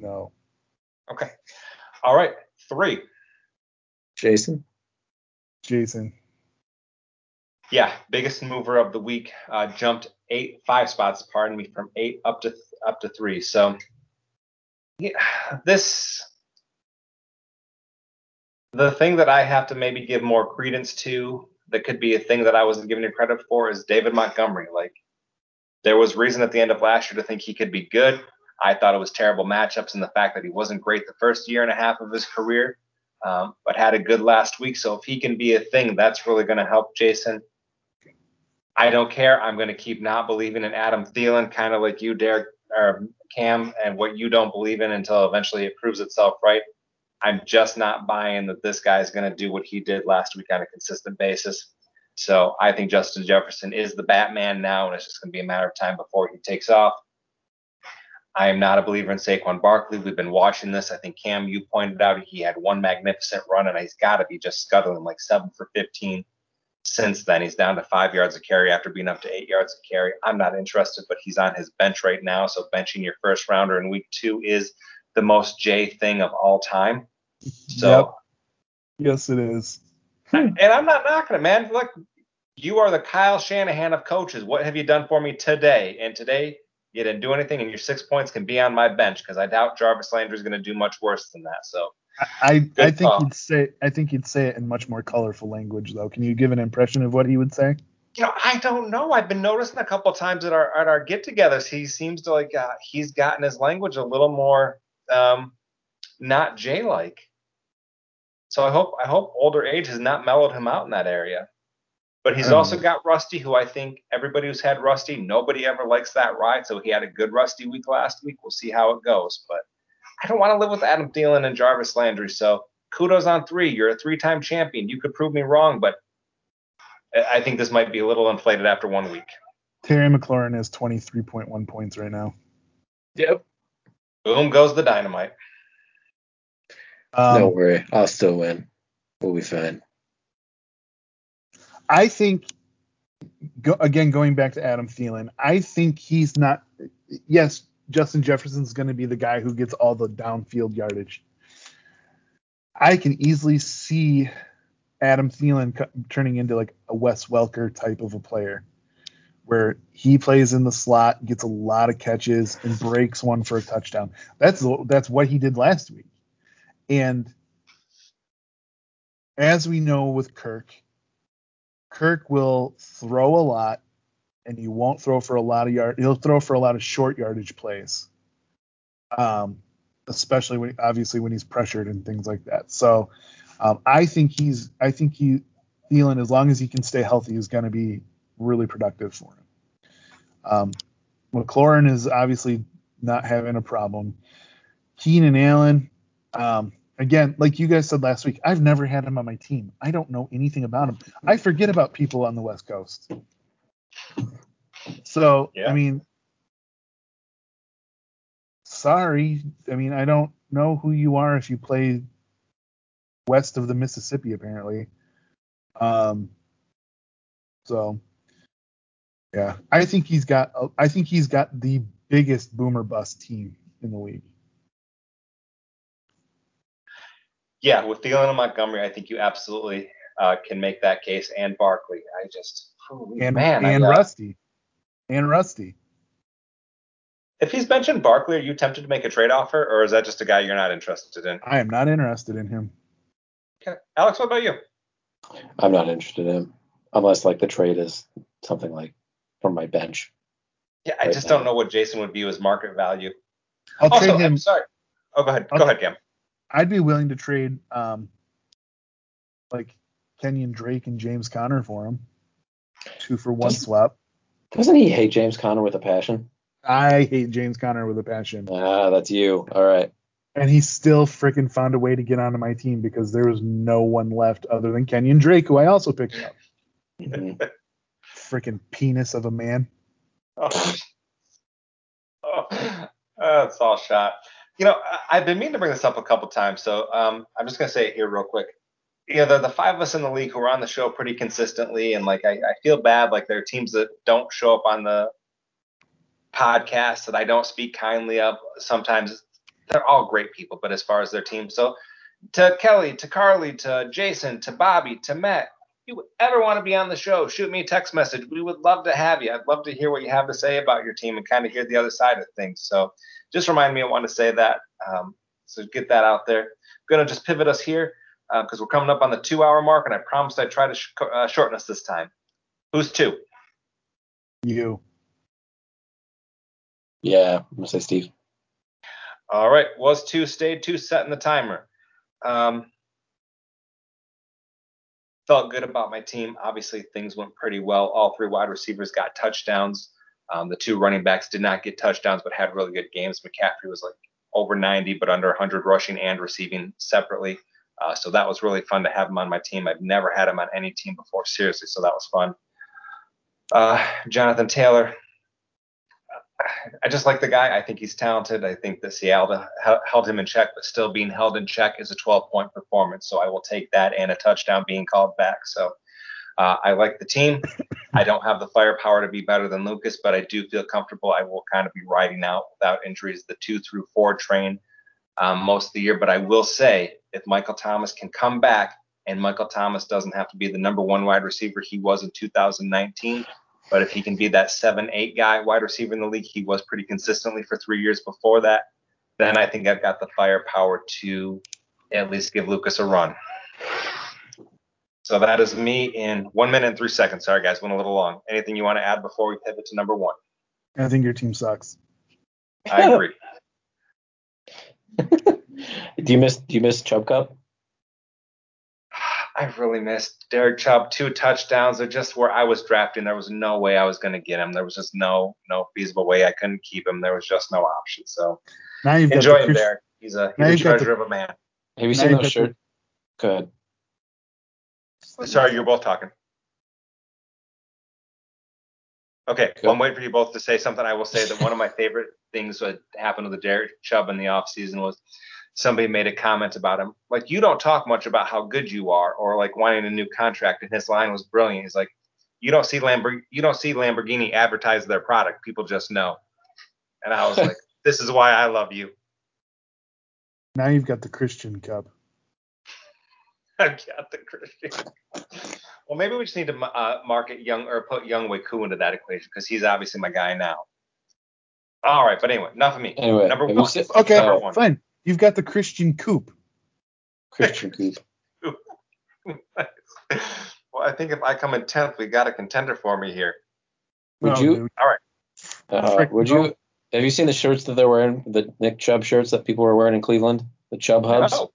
No. Okay. All right. Three. Jason? Jason. Yeah, biggest mover of the week uh, jumped eight, five spots, pardon me, from eight up to up to three. So, yeah, this the thing that I have to maybe give more credence to that could be a thing that I wasn't giving you credit for is David Montgomery. Like, there was reason at the end of last year to think he could be good. I thought it was terrible matchups and the fact that he wasn't great the first year and a half of his career, um, but had a good last week. So if he can be a thing, that's really going to help Jason. I don't care. I'm going to keep not believing in Adam Thielen, kind of like you, Derek or Cam, and what you don't believe in until eventually it proves itself right. I'm just not buying that this guy is going to do what he did last week on a consistent basis. So I think Justin Jefferson is the Batman now, and it's just going to be a matter of time before he takes off. I am not a believer in Saquon Barkley. We've been watching this. I think Cam, you pointed out he had one magnificent run, and he's got to be just scuttling like seven for 15 since then. He's down to five yards of carry after being up to eight yards of carry. I'm not interested, but he's on his bench right now. So benching your first rounder in week two is the most J thing of all time. So, Yes, it is. and I'm not knocking it, man. Look, you are the Kyle Shanahan of coaches. What have you done for me today? And today, you didn't do anything, and your six points can be on my bench because I doubt Jarvis Landry is going to do much worse than that. So, I I think call. you'd say I think you'd say it in much more colorful language though. Can you give an impression of what he would say? You know, I don't know. I've been noticing a couple times at our at our get-togethers, he seems to like uh, he's gotten his language a little more um, not Jay-like. So I hope I hope older age has not mellowed him out in that area. But he's I also know. got Rusty, who I think everybody who's had Rusty, nobody ever likes that ride. So he had a good Rusty week last week. We'll see how it goes. But I don't want to live with Adam Thielen and Jarvis Landry. So kudos on three. You're a three-time champion. You could prove me wrong, but I I think this might be a little inflated after one week. Terry McLaurin has 23.1 points right now. Yep. Boom goes the dynamite. Um, Don't worry, I'll still win. We'll be fine. I think, go, again, going back to Adam Thielen, I think he's not. Yes, Justin Jefferson's going to be the guy who gets all the downfield yardage. I can easily see Adam Thielen co- turning into like a Wes Welker type of a player, where he plays in the slot, gets a lot of catches, and breaks one for a touchdown. That's that's what he did last week. And as we know with Kirk, Kirk will throw a lot, and he won't throw for a lot of yard. He'll throw for a lot of short yardage plays, um, especially when obviously when he's pressured and things like that. So um, I think he's I think he Thielen, as long as he can stay healthy, is going to be really productive for him. Um, McLaurin is obviously not having a problem. Keenan Allen, um, again, like you guys said last week, I've never had him on my team. I don't know anything about him. I forget about people on the West Coast. So, Yeah. I mean, sorry. I mean, I don't know who you are if you play west of the Mississippi, apparently. Um, so, yeah, I think he's got. I think he's got the biggest boomer bust team in the league. Yeah, with Thielen and Montgomery, I think you absolutely uh, can make that case. And Barkley, I just and man, and I, uh, Rusty, and Rusty. if he's mentioned Barkley, are you tempted to make a trade offer, or is that just a guy you're not interested in? I am not interested in him. Okay. Alex, what about you? I'm not interested in him unless like the trade is something like from my bench. Yeah, I Right just now. don't know what Jason would view as market value. I'll also, trade him. I'm sorry. Oh, go ahead. I'll- Go ahead, Cam. I'd be willing to trade um like Kenyon Drake and James Conner for him. Two for one Just- swap. Doesn't he hate James Conner with a passion? I hate James Conner with a passion. Ah, that's you. All right. And he still freaking found a way to get onto my team because there was no one left other than Kenyon Drake, who I also picked up. Mhm. Freaking penis of a man. Oh, oh, that's all shot. You know, I've been meaning to bring this up a couple times, so um, I'm just gonna say it here real quick. You know, the, the five of us in the league who are on the show pretty consistently, and like I, I feel bad, like there are teams that don't show up on the podcast that I don't speak kindly of. Sometimes they're all great people, but as far as their team, so to Kelly, to Carly, to Jason, to Bobby, to Matt, you ever want to be on the show, shoot me a text message. We would love to have you. I'd love to hear what you have to say about your team and kind of hear the other side of things. So just remind me I want to say that. Um, so get that out there. I'm going to just pivot us here because we're coming up on the two hour mark, and I promised I'd try to sh- uh, shorten us this time. Who's two? You. Yeah, I'm gonna say Steve. All right, was two, stayed two, setting the timer. Um, felt good about my team. Obviously, things went pretty well. All three wide receivers got touchdowns. Um, the two running backs did not get touchdowns, but had really good games. McCaffrey was like over 90, but under 100 rushing and receiving separately. Uh, so that was really fun to have him on my team. I've never had him on any team before, seriously. So that was fun. Uh, Jonathan Taylor, I just like the guy. I think he's talented. I think that Seattle held him in check, but still being held in check is a 12 point performance. So I will take that and a touchdown being called back. So uh, I like the team. I don't have the firepower to be better than Lucas, but I do feel comfortable. I will kind of be riding out without injuries the two through four train um, most of the year. But I will say, if Michael Thomas can come back and Michael Thomas doesn't have to be the number one wide receiver he was in 2019, but if he can be that seven, eight guy wide receiver in the league, he was pretty consistently for three years before that. Then I think I've got the firepower to at least give Lucas a run. So that is me in one minute and three seconds. Sorry, guys, went a little long. Anything you want to add before we pivot to number one? I think your team sucks. I agree. do you miss do you miss Chubb Cup? I really missed Derek Chubb. Two touchdowns. They're just where I was drafting. There was no way I was going to get him. There was just no no feasible way I couldn't keep him. There was just no option. So Now you've got enjoy the him, Chris- Derek. He's a he's a you've the- treasure of a man. Have you seen those got the- shirts? Good. Sorry, you're both talking. Okay, Good. well, I'm waiting for you both to say something. I will say that one of my favorite things that happened with Derek Chubb in the offseason was somebody made a comment about him. Like, you don't talk much about how good you are or like wanting a new contract. And his line was brilliant. He's like, you don't see Lamborghini, you don't see Lamborghini advertise their product. People just know. And I was like, this is why I love you. Now you've got the Christian Cup. I've got the Christian. Well, maybe we just need to uh, market young or put Young Waku into that equation because he's obviously my guy now. All right, but anyway, enough of me. Anyway, Number one. seen- Okay, Number one. fine. You've got the Christian Coop. Christian Coop. well, I think if I come in tenth, we got a contender for me here. Would Oh, you- dude. Uh, would you have you seen the shirts that they're wearing? The Nick Chubb shirts that people were wearing in Cleveland? The Chubb Hubs? No.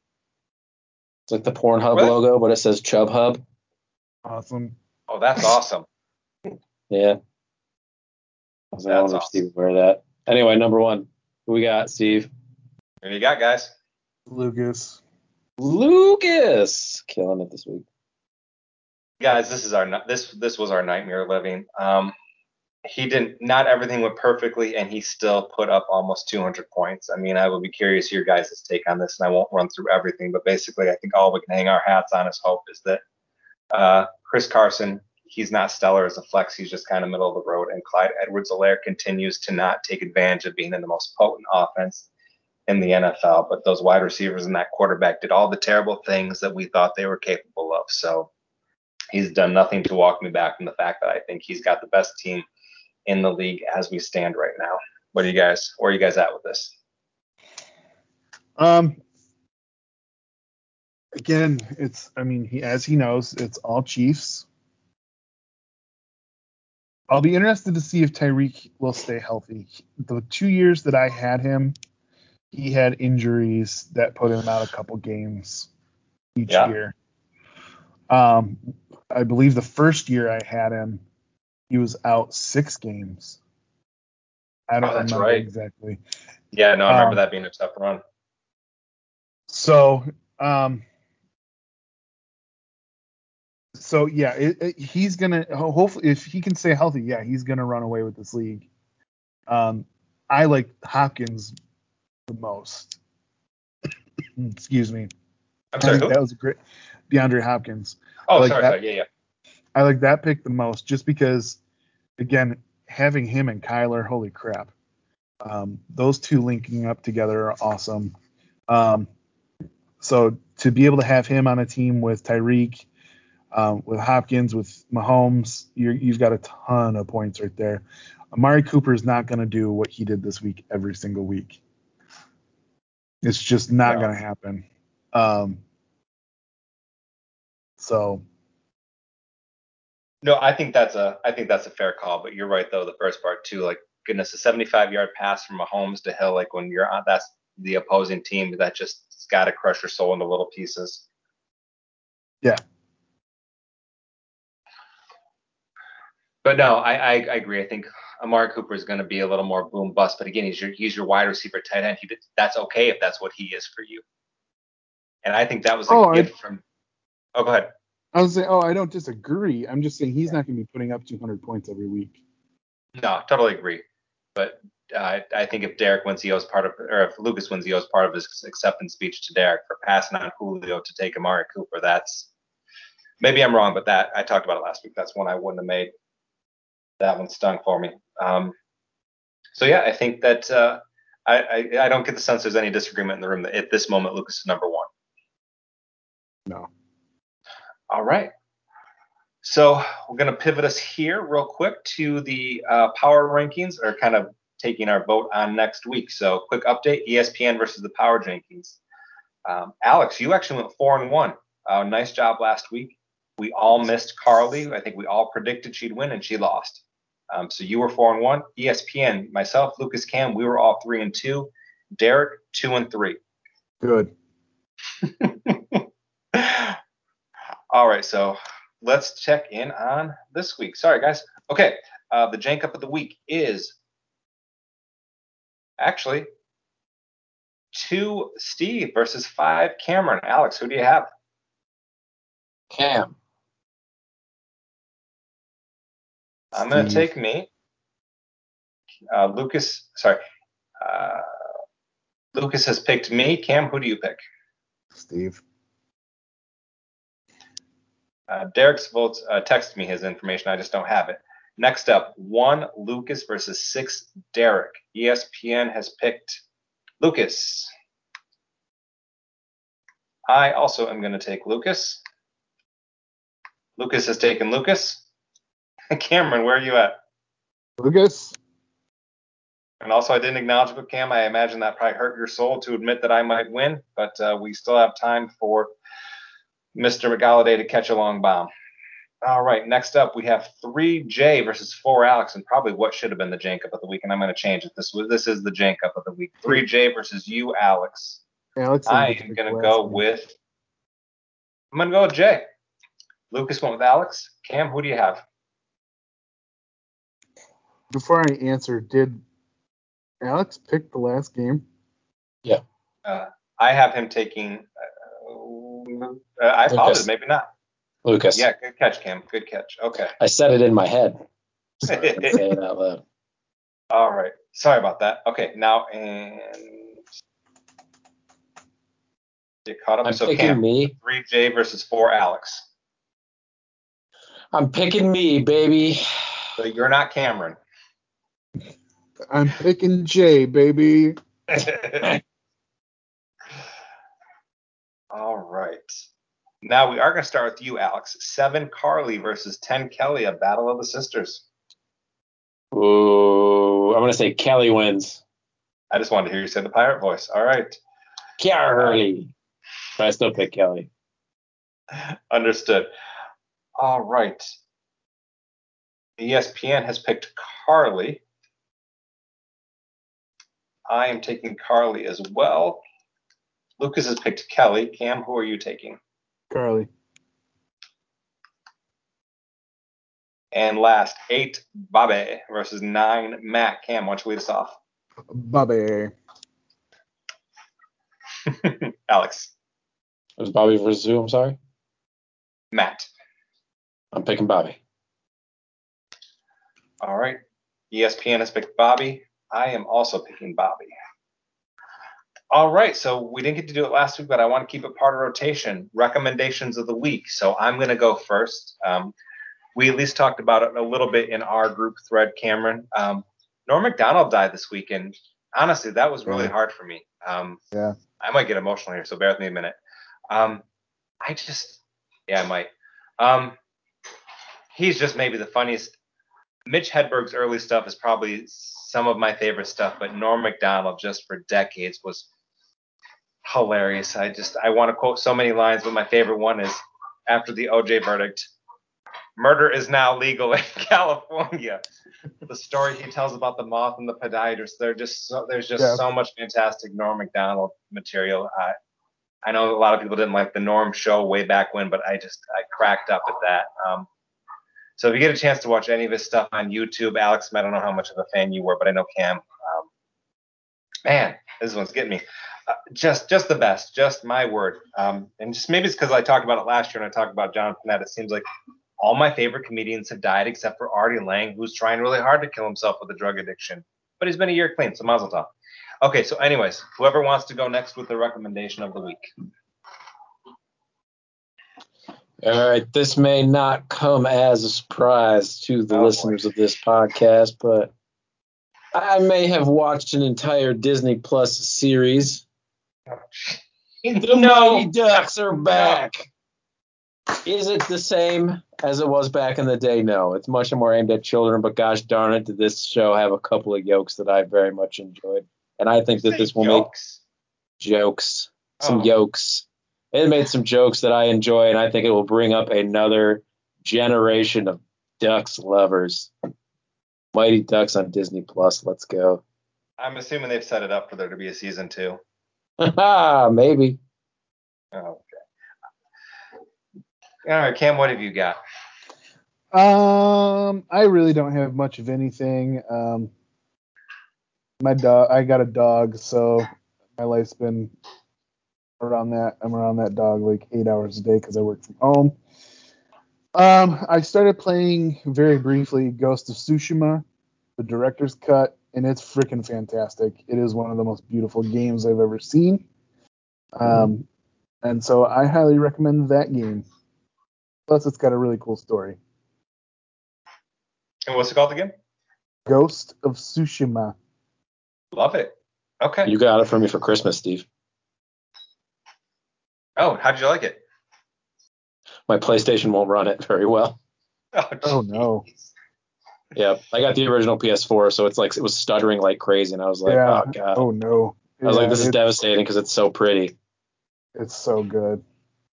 It's like the Pornhub What? logo, but it says Chubb Hub. Awesome. Oh, that's awesome. Yeah. I was like, I That's wonder if awesome. Steve would wear that. Anyway, number one. Who we got, Steve? Here you got, guys. Lucas. Lucas. Killing it this week. Guys, this is our this this was our nightmare living. Um, he didn't. Not everything went perfectly, and he still put up almost 200 points. I mean, I would be curious your guys' take on this, and I won't run through everything, but basically, I think all we can hang our hats on is hope is that uh, Chris Carson, he's not stellar as a flex. He's just kind of middle of the road, and Clyde Edwards-Helaire continues to not take advantage of being in the most potent offense in the NFL. But those wide receivers and that quarterback did all the terrible things that we thought they were capable of. So he's done nothing to walk me back from the fact that I think he's got the best team in the league as we stand right now. What are you guys? Where are you guys at with this? Um. Again, it's. I mean, he as he knows, it's all Chiefs. I'll be interested to see if Tyreek will stay healthy. The two years that I had him, he had injuries that put him out a couple games each Yeah. year. Um, I believe the first year I had him, he was out six games. I don't Oh, that's remember right. exactly. Yeah, no, I remember Um, that being a tough run. So, um, so yeah, it, it- he's gonna hopefully if he can stay healthy, yeah, he's gonna run away with this league. Um, I like Hopkins the most. Excuse me. I'm sorry. That was a great DeAndre Hopkins. Oh, like sorry, that. sorry. Yeah, yeah. I like that pick the most just because, again, having him and Kyler, holy crap. Um, those two linking up together are awesome. Um, so to be able to have him on a team with Tyreek, um, with Hopkins, with Mahomes, you're, you've got a ton of points right there. Amari Cooper is not going to do what he did this week every single week. It's just not No. going to happen. Um, so No, I think that's a I think that's a fair call, but you're right though. The first part too, like goodness, a 75 yard pass from Mahomes to Hill, like when you're on that's the opposing team, that just got to crush your soul into little pieces. Yeah. But no, I I, I agree. I think Amari Cooper is going to be a little more boom bust, but again, he's your he's your wide receiver tight end. He that's okay if that's what he is for you. And I think that was a Oh, I- from. Oh, go ahead. I was saying, oh, I don't disagree. I'm just saying he's not going to be putting up 200 points every week. No, totally agree. But uh, I think if Derek owes part of, or if Lucas owes part of his acceptance speech to Derek for passing on Julio to take Amari Cooper. That's maybe I'm wrong, but that I talked about it last week. That's one I wouldn't have made. That one stung for me. Um, so yeah, I think that uh, I, I I don't get the sense there's any disagreement in the room that at this moment Lucas is number one. No. All right. So we're going to pivot us here real quick to the uh, power rankings, or kind of taking our vote on next week. So quick update: ESPN versus the power rankings. Um, Alex, you actually went four and one. Uh, nice job last week. We all missed Carly. I think we all predicted she'd win, and she lost. Um, so you were four and one. ESPN, myself, Lucas Cam, we were all three and two. Derek, two and three. Good. all right, so let's check in on this week. Sorry, guys. Okay, uh, the jank up of the week is actually two Steve versus five Cameron. Alex, who do you have? Cam. I'm going to take me. Uh, Lucas, sorry. Uh, Lucas has picked me. Cam, who do you pick? Steve. Uh, Derek's votes uh, texted me his information. I just don't have it. Next up, one Lucas versus six Derek. ESPN has picked Lucas. I also am going to take Lucas. Lucas has taken Lucas. Cameron, where are you at? Lucas. And also, I didn't acknowledge with Cam. I imagine that probably hurt your soul to admit that I might win, but uh, we still have time for Mr. McGalladay to catch a long bomb. All right, next up we have three J versus four Alex, and probably what should have been the jank up of the week, and I'm going to change it. This was this is the jank up of the week. Three J versus you, Alex. Alex. I am going to go with. I'm going to go with Jay. Lucas went with Alex. Cam, who do you have? Before I answer, did Alex pick the last game? Uh, I have him taking. Uh, uh, I apologize, Lucas. maybe not. Lucas. Yeah, good catch, Cam. Good catch. Okay. I said it in my head. So say it out loud. All right. Sorry about that. Okay, now and get caught up. I'm so picking Cam, me. three J versus four Alex. I'm picking me, baby. So you're not Cameron. I'm picking Jay, baby. All right. Now we are going to start with you, Alex. Seven Carly versus ten Kelly, a battle of the sisters. Ooh, I'm gonna say Kelly wins. I just wanted to hear you say the pirate voice. All right. Carly. But I still pick Kelly. Understood. All right. ESPN has picked Carly. I am taking Carly as well. Lucas has picked Kelly. Cam, who are you taking? Carly. And last, eight Bobby versus nine Matt. Cam, why don't you lead us off? Bobby. Alex, It was Bobby versus who? I'm sorry. Matt. I'm picking Bobby. All right. ESPN has picked Bobby. I am also picking Bobby. All right. So we didn't get to do it last week, but I want to keep it part of rotation. Recommendations of the week. So I'm going to go first. Um, we at least talked about it a little bit in our group thread, Cameron. Um, Norm Macdonald died this week, and honestly, that was really Yeah. hard for me. Um, Yeah. I might get emotional here, so bear with me a minute. Um, I just, yeah, I might. Um, he's just maybe the funniest. Mitch Hedberg's early stuff is probably some of my favorite stuff, but Norm Macdonald just for decades was hilarious. I just I want to quote so many lines, but my favorite one is after the OJ verdict. Murder is now legal in California. The story he tells about the moth and the podiatrist, they're just so, there's just Yeah. so much fantastic Norm Macdonald material. I I know a lot of people didn't like the Norm show way back when, but I just I cracked up at that. Um, so if you get a chance to watch any of his stuff on YouTube, Alex, I don't know how much of a fan you were, but I know Cam. Um, man, this one's getting me. Uh, just just the best, just my word. Um, and just maybe it's because I talked about it last year and I talked about Jon Pinette. It seems like all my favorite comedians have died except for Artie Lange, who's trying really hard to kill himself with a drug addiction. But he's been a year clean, so mazel tov. Okay, so anyways, whoever wants to go next with the recommendation of the week. All right, this may not come as a surprise to the Oh, boy. listeners of this podcast, but I may have watched an entire Disney Plus series. The Mighty Ducks are back. Is it the same as it was back in the day? No, it's much more aimed at children, but gosh darn it, did this show have a couple of jokes that I very much enjoyed. And I think that this will make jokes. some Oh. yolks. It made some jokes that I enjoy, and I think it will bring up another generation of Ducks lovers. Mighty Ducks on Disney Plus. Let's go. I'm assuming they've set it up for there to be a season two. Maybe. Oh, okay. All right, Cam, what have you got? Um, I really don't have much of anything. Um, my dog, I got a dog, so my life's been around that. I'm around that dog like eight hours a day because I work from home. Um, I started playing very briefly Ghost of Tsushima, the director's cut, and it's freaking fantastic. It is one of the most beautiful games I've ever seen. Um, and so I highly recommend that game. Plus, it's got a really cool story. And what's it called again? Ghost of Tsushima. Love it. Okay. You got it for me for Christmas, Steve. Oh, how'd you like it? My PlayStation won't run it very well. Oh, Oh, no. Yeah, I got the original PS4, so it's like it was stuttering like crazy, and I was like, Yeah. oh god. Oh no. I was like, this is devastating because it's so pretty. It's so good.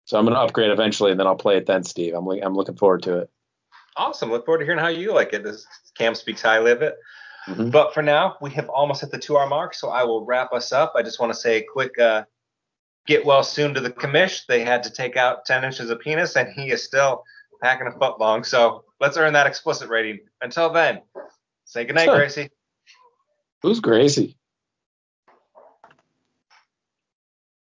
So I'm gonna upgrade eventually, and then I'll play it then, Steve. I'm li- I'm looking forward to it. Awesome. Look forward to hearing how you like it. This Cam speaks highly of it. Mhm. But for now, we have almost hit the two hour mark, so I will wrap us up. I just want to say a quick uh, get well soon to the commish. They had to take out 10 inches of penis, and he is still packing a foot long. So let's earn that explicit rating. Until then, say goodnight, Sure. Gracie. Who's Gracie?